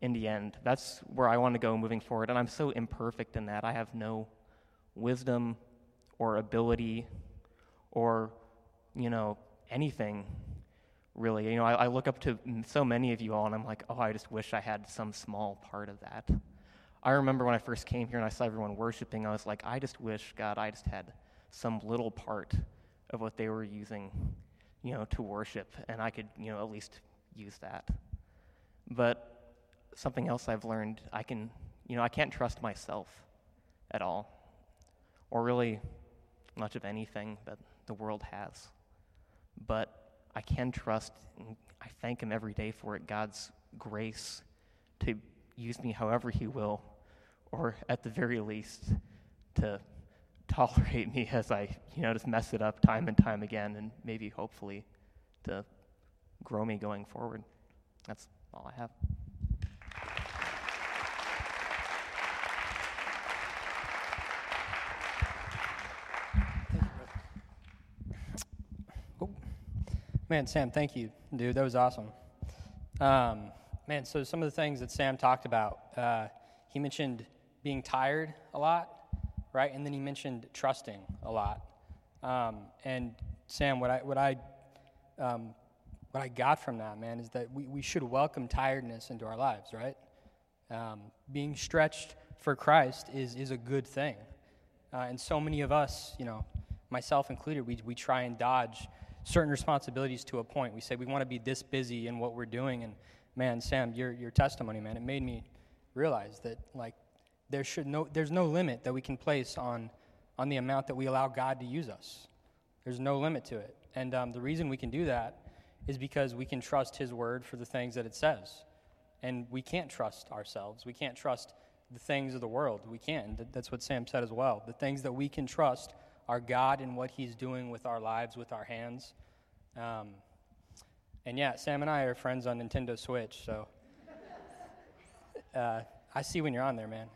S7: in the end. That's where I want to go moving forward. And I'm so imperfect in that. I have no wisdom or ability or, you know, anything really. You know, I, I, look up to so many of you all and I'm like, oh, I just wish I had some small part of that. I remember when I first came here and I saw everyone worshiping, I was like, I just wish, God, I just had some little part of what they were using, you know, to worship, and I could, you know, at least use that. But something else I've learned. I can, you know, I can't trust myself at all, or really much of anything that the world has. But I can trust, and I thank Him every day for it, God's grace to use me however He will, or at the very least, to tolerate me as I, you know, just mess it up time and time again, and maybe hopefully to grow me going forward. That's all I have.
S5: Man, Sam, thank you, dude. That was awesome. Um, man, so some of the things that Sam talked about, uh, he mentioned being tired a lot, right? And then he mentioned trusting a lot. Um, and Sam, what I what I um, what I got from that, man, is that we, we should welcome tiredness into our lives, right? Um, being stretched for Christ is is a good thing, uh, and so many of us, you know, myself included, we we try and dodge certain responsibilities to a point. We say we want to be this busy in what we're doing. And man, Sam, your, your testimony, man, it made me realize that like there should no, there's no limit that we can place on, on the amount that we allow God to use us. There's no limit to it. And um, the reason we can do that is because we can trust His word for the things that it says. And we can't trust ourselves. We can't trust the things of the world. We can't. That's what Sam said as well. The things that we can trust are God and what He's doing with our lives, with our hands. Um, and yeah, Sam and I are friends on Nintendo Switch, so uh, I see when you're on there, man.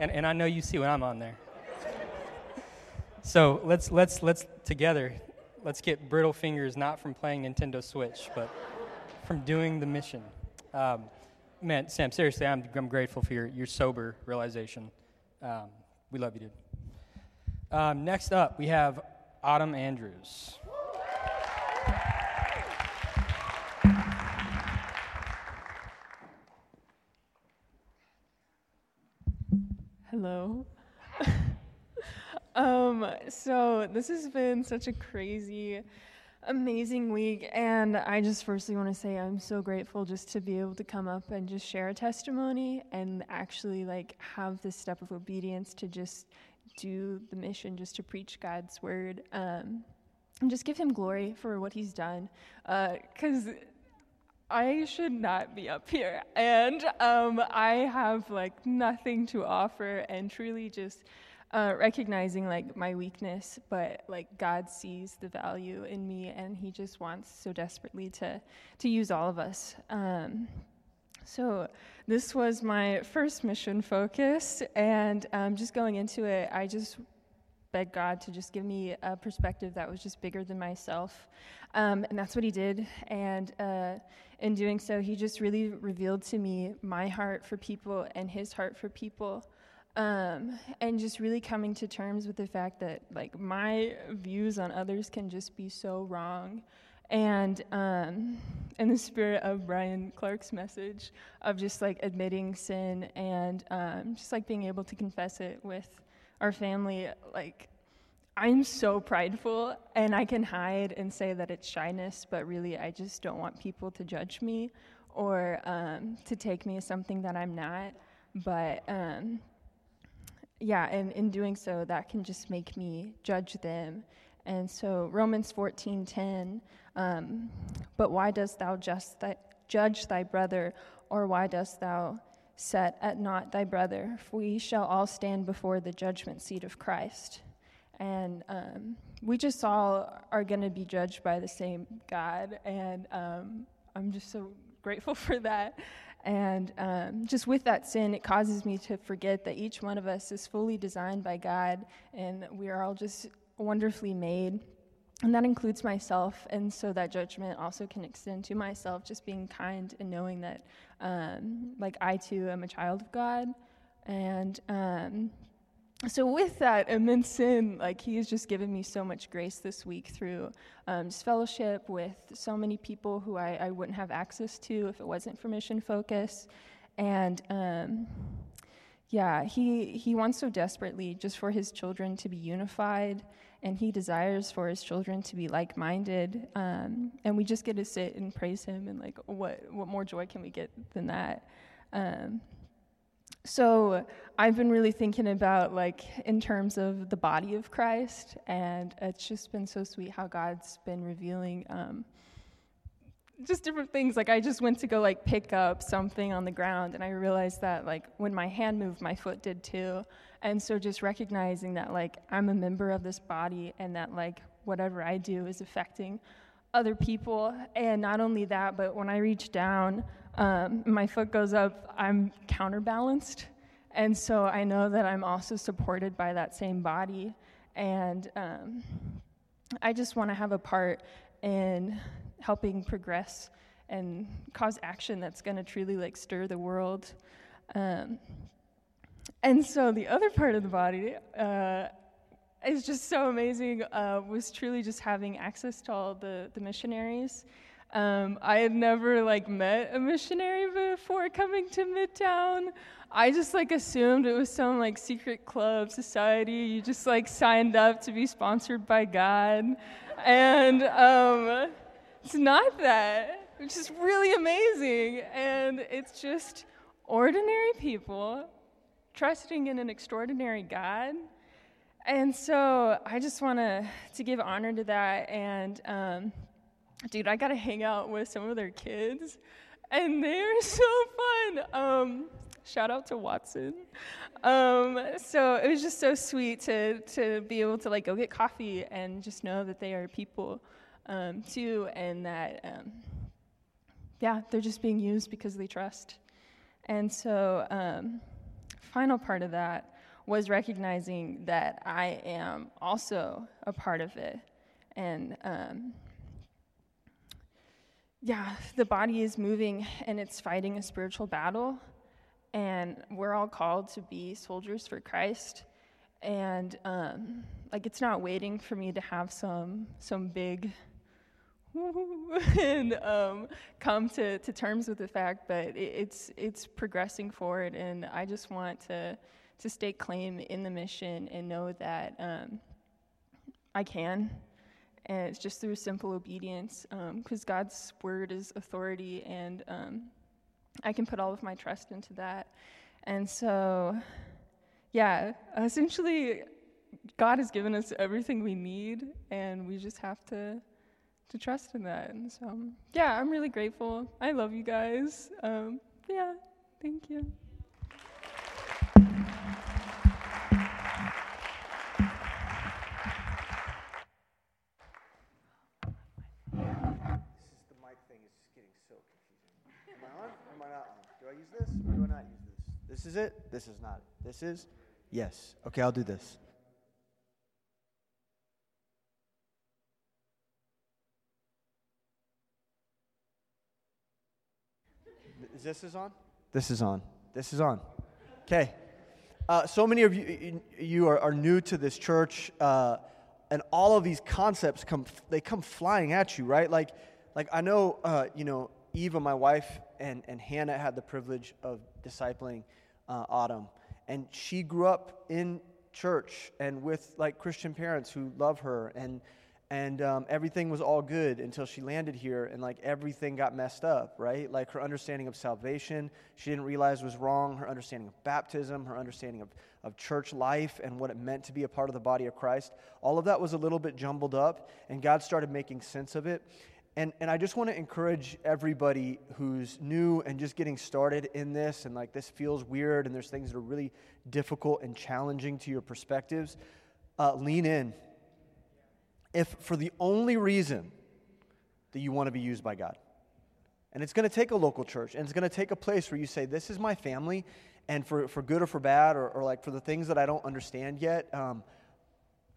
S5: and, and I know you see when I'm on there. So let's, let's, let's together, let's get brittle fingers not from playing Nintendo Switch, but from doing the mission. Um, man, Sam, seriously, I'm, I'm grateful for your, your sober realization. Um, we love you, dude. Um, next up, we have Autumn Andrews.
S8: Hello. um, so this has been such a crazy, amazing week, and I just firstly want to say I'm so grateful just to be able to come up and just share a testimony and actually like have this step of obedience to just do the mission, just to preach God's word, um, and just give Him glory for what He's done, because. Uh, I should not be up here. And um, I have like nothing to offer and truly just uh, recognizing like my weakness, but like God sees the value in me and He just wants so desperately to, to use all of us. Um, so, this was my first mission focus, and um, just going into it, I just begged God to just give me a perspective that was just bigger than myself. Um, and that's what He did. And uh, in doing so, he just really revealed to me my heart for people and his heart for people. Um, and just really coming to terms with the fact that like my views on others can just be so wrong and um, in the spirit of brian clark's message of just like admitting sin and um, just like being able to confess it with our family like I'm so prideful and I can hide and say that it's shyness, but really I just don't want people to judge me or um, to take me as something that I'm not. But um, yeah, and in doing so, that can just make me judge them. And so Romans 14:10, um, but why dost thou just th- judge thy brother, or why dost thou set at naught thy brother? For we shall all stand before the judgment seat of Christ. And um, we just all are going to be judged by the same God. And um, I'm just so grateful for that. And um, just with that sin, it causes me to forget that each one of us is fully designed by God and we are all just wonderfully made. And that includes myself. And so that judgment also can extend to myself, just being kind and knowing that, um, like, I too am a child of God. And um, so with that immense sin, like he has just given me so much grace this week through um, just fellowship with so many people who I, I, wouldn't have access to if it wasn't for mission focus, and um, yeah, he he wants so desperately just for his children to be unified, and he desires for his children to be like-minded, um, and we just get to sit and praise him, and like what what more joy can we get than that? Um, so I've been really thinking about like in terms of the body of Christ, and it's just been so sweet how God's been revealing um, just different things. Like I just went to go like pick up something on the ground, and I realized that like when my hand moved, my foot did too. And so just recognizing that like I'm a member of this body, and that like whatever I do is affecting other people. And not only that, but when I reach down, um, my foot goes up, I'm counterbalanced. And so I know that I'm also supported by that same body. And um, I just want to have a part in helping progress and cause action that's going to truly like stir the world. Um, and so the other part of the body uh, is just so amazing. Uh, was truly just having access to all the the missionaries um, I had never like met a missionary before coming to Midtown. I just like assumed it was some like secret club society. You just like signed up to be sponsored by God, and um, it's not that, which is really amazing. And it's just ordinary people trusting in an extraordinary God. And so I just want to to give honor to that and. Um, dude, I got to hang out with some of their kids, and they are so fun. Um, Shout out to Watson. Um, so it was just so sweet to to be able to like go get coffee and just know that they are people um, too, and that um, yeah, they're just being used because they trust. And so, um, final part of that was recognizing that I am also a part of it, and um, yeah, the body is moving and it's fighting a spiritual battle and we're all called to be soldiers for Christ. And um, like it's not waiting for me to have some some big and um, come to, to terms with the fact, but it, it's it's progressing forward, and I just want to to stake claim in the mission and know that um, I can, and it's just through simple obedience, because um, God's word is authority, and um, I can put all of my trust into that. And so, yeah, essentially, God has given us everything we need, and we just have to to trust in that. And so, yeah, I'm really grateful. I love you guys. Um, yeah, thank you.
S2: Do I use this or do I not use this? This is it? This is not it. This is? Yes. Okay, I'll do this. Is this is on? This is on. This is on. Okay. Uh, so many of you, you are, are new to this church, uh, and all of these concepts come, they come flying at you, right? Like, like I know, uh, you know, Eva, my wife, and, and Hannah had the privilege of discipling uh, Autumn. And she grew up in church and with like Christian parents who love her and and um, everything was all good until she landed here and like everything got messed up right like her understanding of salvation she didn't realize was wrong her understanding of baptism her understanding of, of church life and what it meant to be a part of the body of christ all of that was a little bit jumbled up and god started making sense of it and, and I just want to encourage everybody who's new and just getting started in this, and like this feels weird, and there's things that are really difficult and challenging to your perspectives. Uh, lean in. If for the only reason that you want to be used by God, and it's going to take a local church, and it's going to take a place where you say, This is my family, and for, for good or for bad, or, or like for the things that I don't understand yet, um,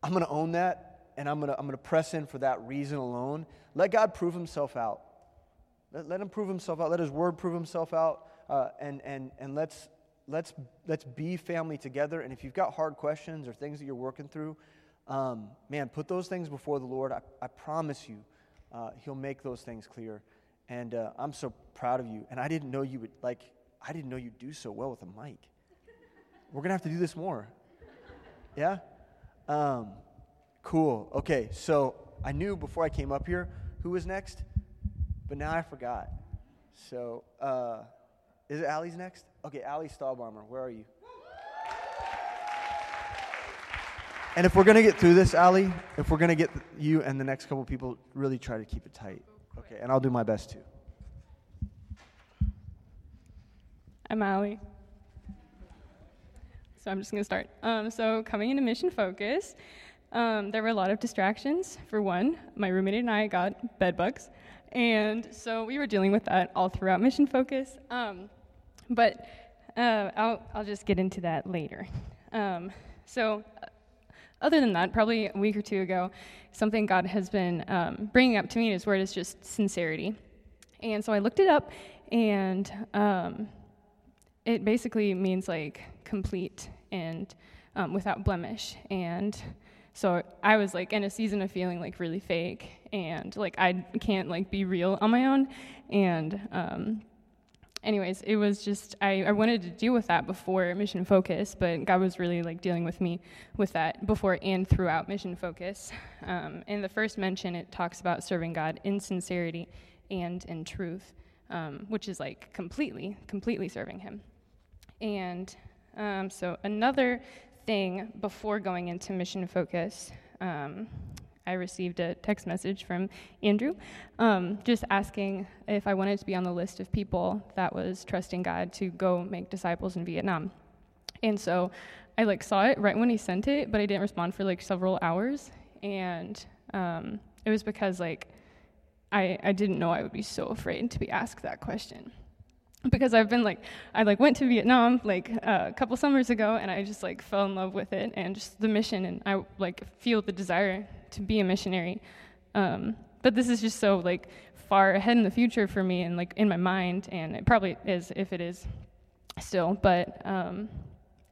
S2: I'm going to own that and I'm going to I'm going to press in for that reason alone. Let God prove himself out. Let, let him prove himself out. Let his word prove himself out. Uh, and, and, and let's, let's, let's be family together. And if you've got hard questions or things that you're working through, um, man, put those things before the Lord. I, I promise you, uh, He'll make those things clear. And uh, I'm so proud of you. And I didn't know you would, like, I didn't know you'd do so well with a mic. We're going to have to do this more. Yeah? Um, Cool. Okay, so I knew before I came up here who was next, but now I forgot. So, uh, is it Allie's next? Okay, Allie Stahlbomber, where are you? And if we're going to get through this, Ali, if we're going to get you and the next couple people, really try to keep it tight. Okay, and I'll do my best too.
S9: I'm Ali. So I'm just going to start. Um, so, coming into Mission Focus, um, there were a lot of distractions. For one, my roommate and I got bed bugs, and so we were dealing with that all throughout Mission Focus. Um, but uh, I'll, I'll just get into that later. Um, so, other than that, probably a week or two ago, something God has been um, bringing up to me in His Word is just sincerity. And so I looked it up, and um, it basically means like complete and um, without blemish. And so I was like in a season of feeling like really fake and like I can't like be real on my own. And um, anyways, it was just I, I wanted to deal with that before Mission Focus, but God was really like dealing with me with that before and throughout Mission Focus. Um, in the first mention, it talks about serving God in sincerity and in truth, um, which is like completely, completely serving Him. And um, so another thing before going into mission focus, um, I received a text message from Andrew um, just asking if I wanted to be on the list of people that was trusting God to go make disciples in Vietnam. And so I like saw it right when he sent it, but I didn't respond for like several hours. And um, it was because like I, I didn't know I would be so afraid to be asked that question because I've been like I like went to Vietnam like uh, a couple summers ago and I just like fell in love with it and just the mission and I like feel the desire to be a missionary. Um, but this is just so like far ahead in the future for me and like in my mind and it probably is if it is still. But um,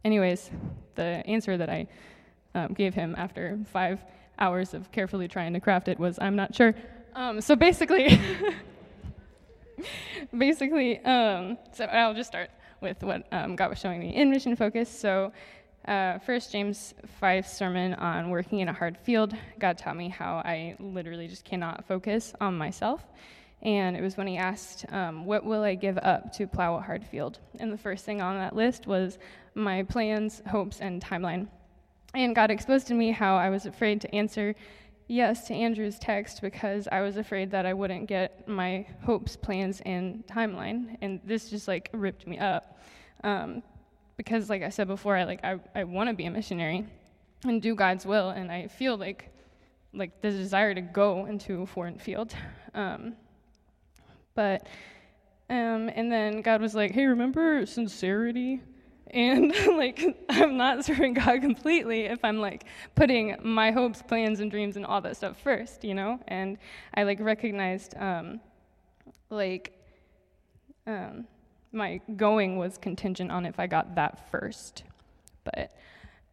S9: anyways, the answer that I um, gave him after five hours of carefully trying to craft it was I'm not sure. Um, so basically. basically, um, so I'll just start with what um, God was showing me in Mission Focus. So, uh, first James 5 sermon on working in a hard field, God taught me how I literally just cannot focus on myself. And it was when he asked, um, What will I give up to plow a hard field? And the first thing on that list was my plans, hopes, and timeline. And God exposed to me how I was afraid to answer yes to Andrew's text because I was afraid that I wouldn't get my hopes, plans, and timeline. And this just like ripped me up. Um, because like I said before, I like I, I want to be a missionary and do God's will, and I feel like like the desire to go into a foreign field. Um, but um, and then God was like, "Hey, remember sincerity?" And like, I'm not serving God completely if I'm like putting my hopes, plans, and dreams and all that stuff first, you know? And I like recognized um, like um, my going was contingent on if I got that first. But,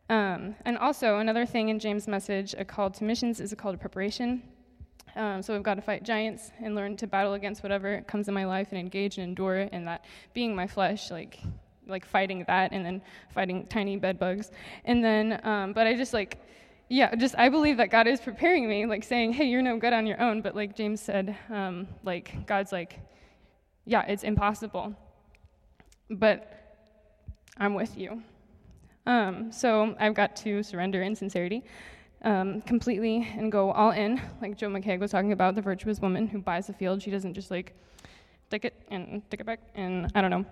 S9: um, and also another thing in James' message, a call to missions is a call to preparation. Um, so we've got to fight giants and learn to battle against whatever comes in my life and engage and endure it. And that being my flesh, like like fighting that and then fighting tiny bed bugs. And then, um, but I just like, yeah, just I believe that God is preparing me, like saying, hey, you're no good on your own. But like James said, um, like God's like, yeah, it's impossible, but I'm with you. Um, so I've got to surrender in sincerity. Um, completely and go all in, like Joe McCaig was talking about, the virtuous woman who buys a field. She doesn't just like take it and take it back, and I don't know,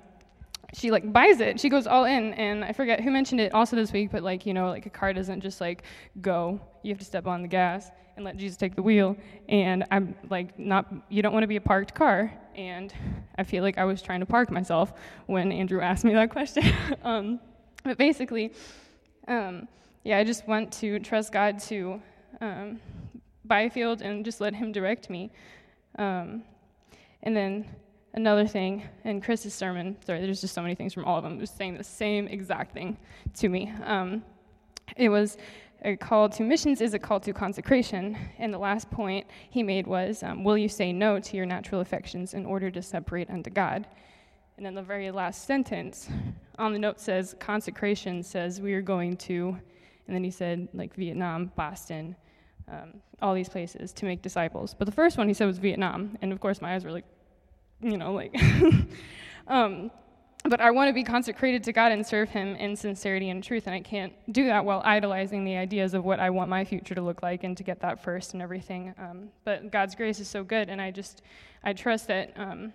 S9: she like buys it. She goes all in, and I forget who mentioned it also this week, but like you know, like a car doesn't just like go. You have to step on the gas and let Jesus take the wheel. And I'm like not. You don't want to be a parked car. And I feel like I was trying to park myself when Andrew asked me that question. um, but basically, um, yeah, I just want to trust God to um, buy a field and just let Him direct me. Um, and then another thing in Chris's sermon, sorry, there's just so many things from all of them, was saying the same exact thing to me. Um, it was a call to missions is a call to consecration. And the last point he made was, um, Will you say no to your natural affections in order to separate unto God? And then the very last sentence on the note says, Consecration says we are going to, and then he said, like Vietnam, Boston, um, all these places to make disciples. But the first one he said was Vietnam. And of course, my eyes were like, you know, like. um, but I want to be consecrated to God and serve Him in sincerity and truth, and I can't do that while idolizing the ideas of what I want my future to look like and to get that first and everything. Um, but God's grace is so good, and I just, I trust that um,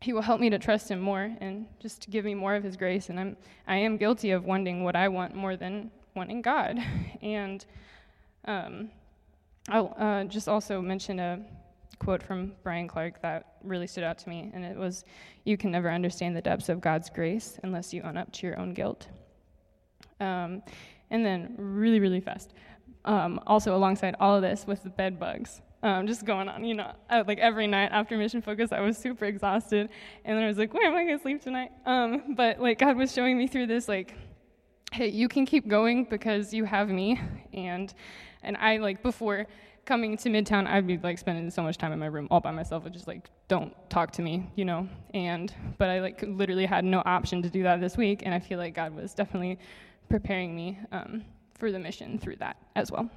S9: He will help me to trust Him more and just give me more of His grace. And I'm, I am guilty of wanting what I want more than wanting God. And um, I'll uh, just also mention a quote from Brian Clark that really stood out to me, and it was You can never understand the depths of God's grace unless you own up to your own guilt. Um, and then, really, really fast, um, also alongside all of this with the bed bugs. Um, just going on, you know, I, like every night after Mission Focus, I was super exhausted, and then I was like, "Where am I gonna sleep tonight?" Um, but like God was showing me through this, like, "Hey, you can keep going because you have me," and and I like before coming to Midtown, I'd be like spending so much time in my room all by myself, and just like don't talk to me, you know. And but I like literally had no option to do that this week, and I feel like God was definitely preparing me um, for the mission through that as well.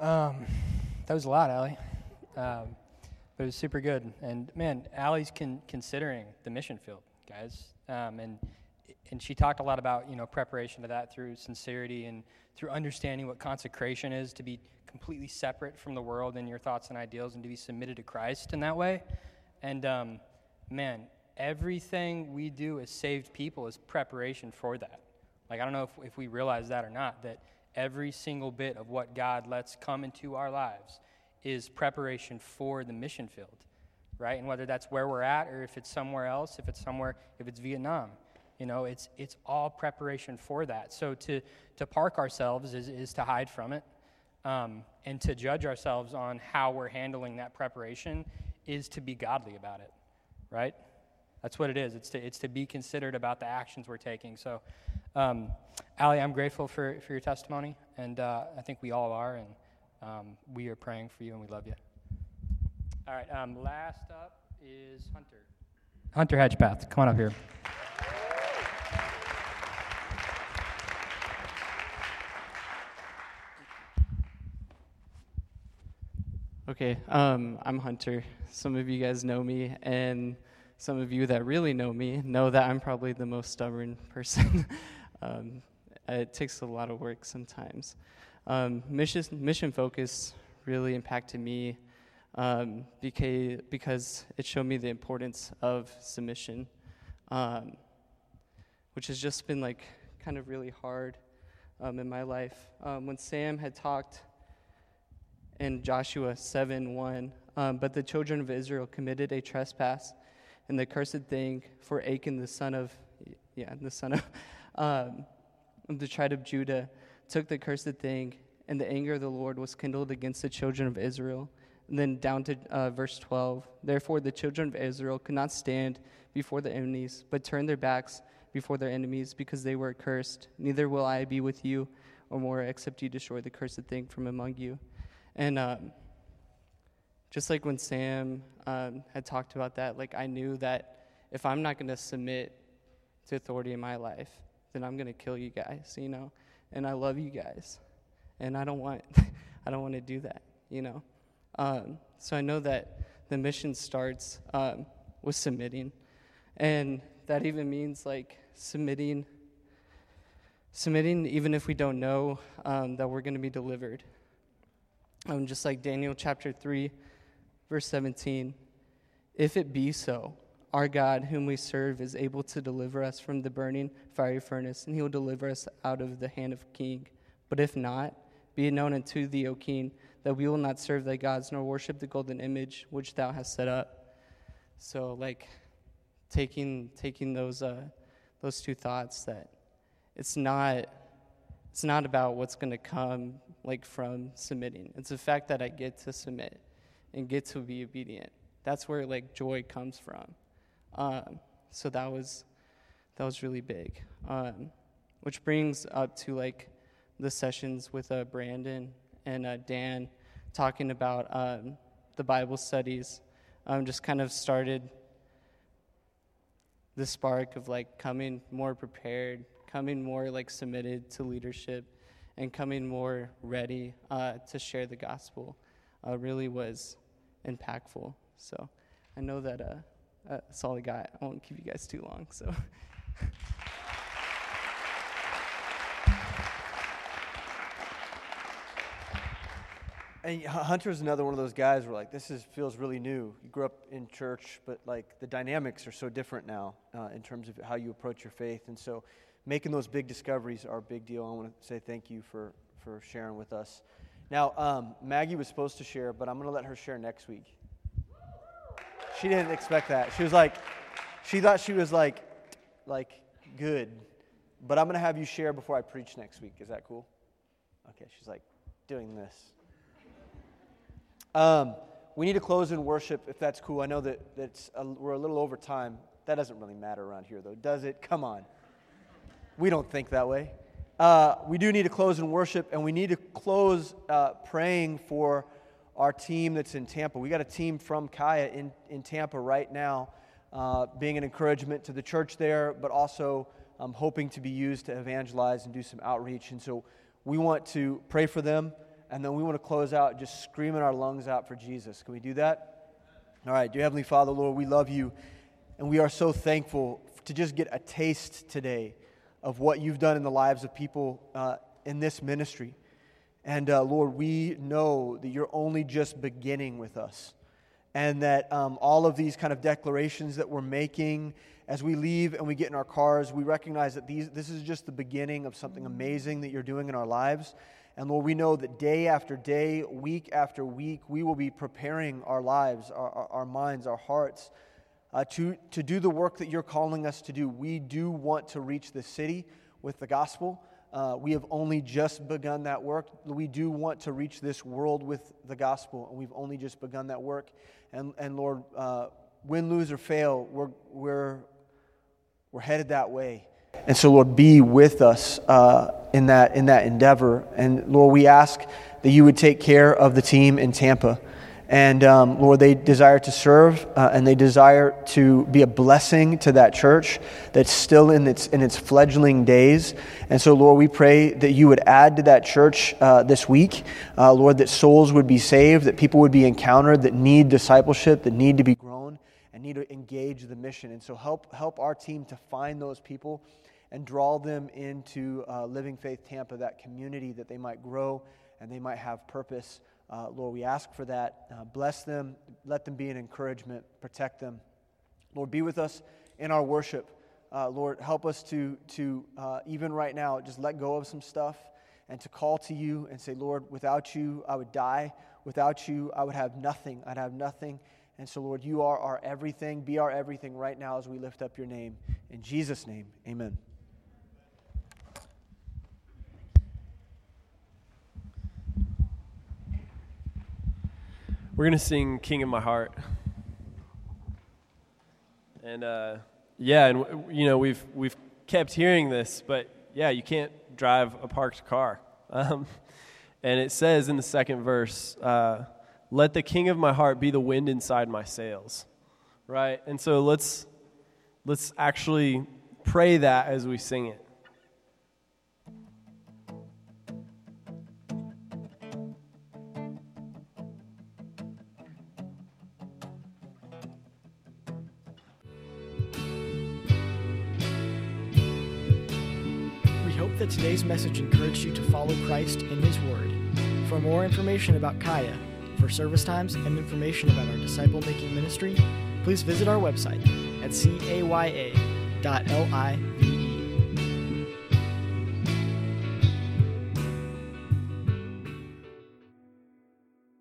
S5: Um, that was a lot, Allie. Um, but it was super good. And man, Allie's con- considering the mission field guys. Um, and and she talked a lot about you know preparation to that through sincerity and through understanding what consecration is to be completely separate from the world and your thoughts and ideals and to be submitted to Christ in that way. And um, man, everything we do as saved people is preparation for that. Like I don't know if, if we realize that or not that every single bit of what God lets come into our lives is preparation for the mission field, right? And whether that's where we're at or if it's somewhere else, if it's somewhere, if it's Vietnam, you know, it's, it's all preparation for that. So to, to park ourselves is, is to hide from it. Um, and to judge ourselves on how we're handling that preparation is to be godly about it, right? That's what it is. It's to, it's to be considered about the actions we're taking. So, um, Allie, I'm grateful for, for your testimony, and uh, I think we all are, and um, we are praying for you, and we love you. All right, um, last up is Hunter. Hunter Hedgepath, come on up here.
S10: Okay, um, I'm Hunter. Some of you guys know me, and some of you that really know me know that I'm probably the most stubborn person. um, it takes a lot of work sometimes. Um, mission, mission focus really impacted me um, because, because it showed me the importance of submission, um, which has just been like kind of really hard um, in my life. Um, when Sam had talked in Joshua 7 1. Um, but the children of Israel committed a trespass and the cursed thing for Achan, the son of, yeah, the son of, um, the tribe of Judah, took the cursed thing, and the anger of the Lord was kindled against the children of Israel. And then down to uh, verse 12. Therefore, the children of Israel could not stand before the enemies, but turned their backs before their enemies because they were cursed. Neither will I be with you or more, except you destroy the cursed thing from among you. And um, just like when Sam um, had talked about that, like I knew that if I'm not going to submit to authority in my life, then I'm going to kill you guys, you know. And I love you guys, and I don't want, I don't want to do that, you know. Um, so I know that the mission starts um, with submitting, and that even means like submitting, submitting even if we don't know um, that we're going to be delivered um, just like Daniel chapter 3, verse 17. If it be so, our God, whom we serve, is able to deliver us from the burning fiery furnace, and he will deliver us out of the hand of king. But if not, be it known unto thee, O king, that we will not serve thy gods nor worship the golden image which thou hast set up. So, like, taking taking those uh, those two thoughts that it's not it's not about what's going to come like from submitting. It's the fact that I get to submit and get to be obedient. That's where like joy comes from. Um, so that was that was really big. Um, which brings up to like the sessions with uh, Brandon and uh, Dan talking about um, the Bible studies. Um, just kind of started the spark of like coming more prepared, coming more like submitted to leadership and coming more ready uh, to share the gospel uh, really was impactful. So I know that uh, that's all I got. I won't keep you guys too long. So.
S2: And Hunter's another one of those guys where like this is feels really new. You grew up in church, but like the dynamics are so different now uh, in terms of how you approach your faith. And so making those big discoveries are a big deal. I want to say thank you for, for sharing with us. Now, um, Maggie was supposed to share, but I'm going to let her share next week. She didn't expect that. She was like, she thought she was like, like good, but I'm going to have you share before I preach next week. Is that cool? Okay, she's like doing this. Um, we need to close in worship if that's cool. I know that that's a, we're a little over time. That doesn't really matter around here, though, does it? Come on. We don't think that way. Uh, we do need to close in worship, and we need to close uh, praying for our team that's in Tampa. We got a team from Kaya in, in Tampa right now, uh, being an encouragement to the church there, but also um, hoping to be used to evangelize and do some outreach. And so we want to pray for them, and then we want to close out just screaming our lungs out for Jesus. Can we do that? All right, dear Heavenly Father, Lord, we love you. And we are so thankful to just get a taste today of what you've done in the lives of people uh, in this ministry. And uh, Lord, we know that you're only just beginning with us. And that um, all of these kind of declarations that we're making as we leave and we get in our cars, we recognize that these, this is just the beginning of something amazing that you're doing in our lives. And Lord, we know that day after day, week after week, we will be preparing our lives, our, our, our minds, our hearts uh, to, to do the work that you're calling us to do. We do want to reach the city with the gospel. Uh, we have only just begun that work. We do want to reach this world with the gospel, and we've only just begun that work. And, and Lord, uh, win, lose, or fail, we're, we're, we're headed that way. And so, Lord, be with us uh, in, that, in that endeavor. And Lord, we ask that you would take care of the team in Tampa. And um, Lord, they desire to serve uh, and they desire to be a blessing to that church that's still in its, in its fledgling days. And so, Lord, we pray that you would add to that church uh, this week. Uh, Lord, that souls would be saved, that people would be encountered that need discipleship, that need to be grown, and need to engage the mission. And so, help, help our team to find those people and draw them into uh, Living Faith Tampa, that community that they might grow and they might have purpose. Uh, Lord, we ask for that. Uh, bless them. Let them be an encouragement. Protect them. Lord, be with us in our worship. Uh, Lord, help us to, to uh, even right now, just let go of some stuff and to call to you and say, Lord, without you, I would die. Without you, I would have nothing. I'd have nothing. And so, Lord, you are our everything. Be our everything right now as we lift up your name. In Jesus' name, amen.
S11: We're going to sing King of My Heart. And uh, yeah, and you know, we've we've kept hearing this, but yeah, you can't drive a parked car. Um, and it says in the second verse, uh, "Let the King of my heart be the wind inside my sails." Right? And so let's let's actually pray that as we sing it.
S1: That today's message encouraged you to follow Christ in His Word. For more information about Kaya, for service times, and information about our disciple making ministry, please visit our website at caya.liv.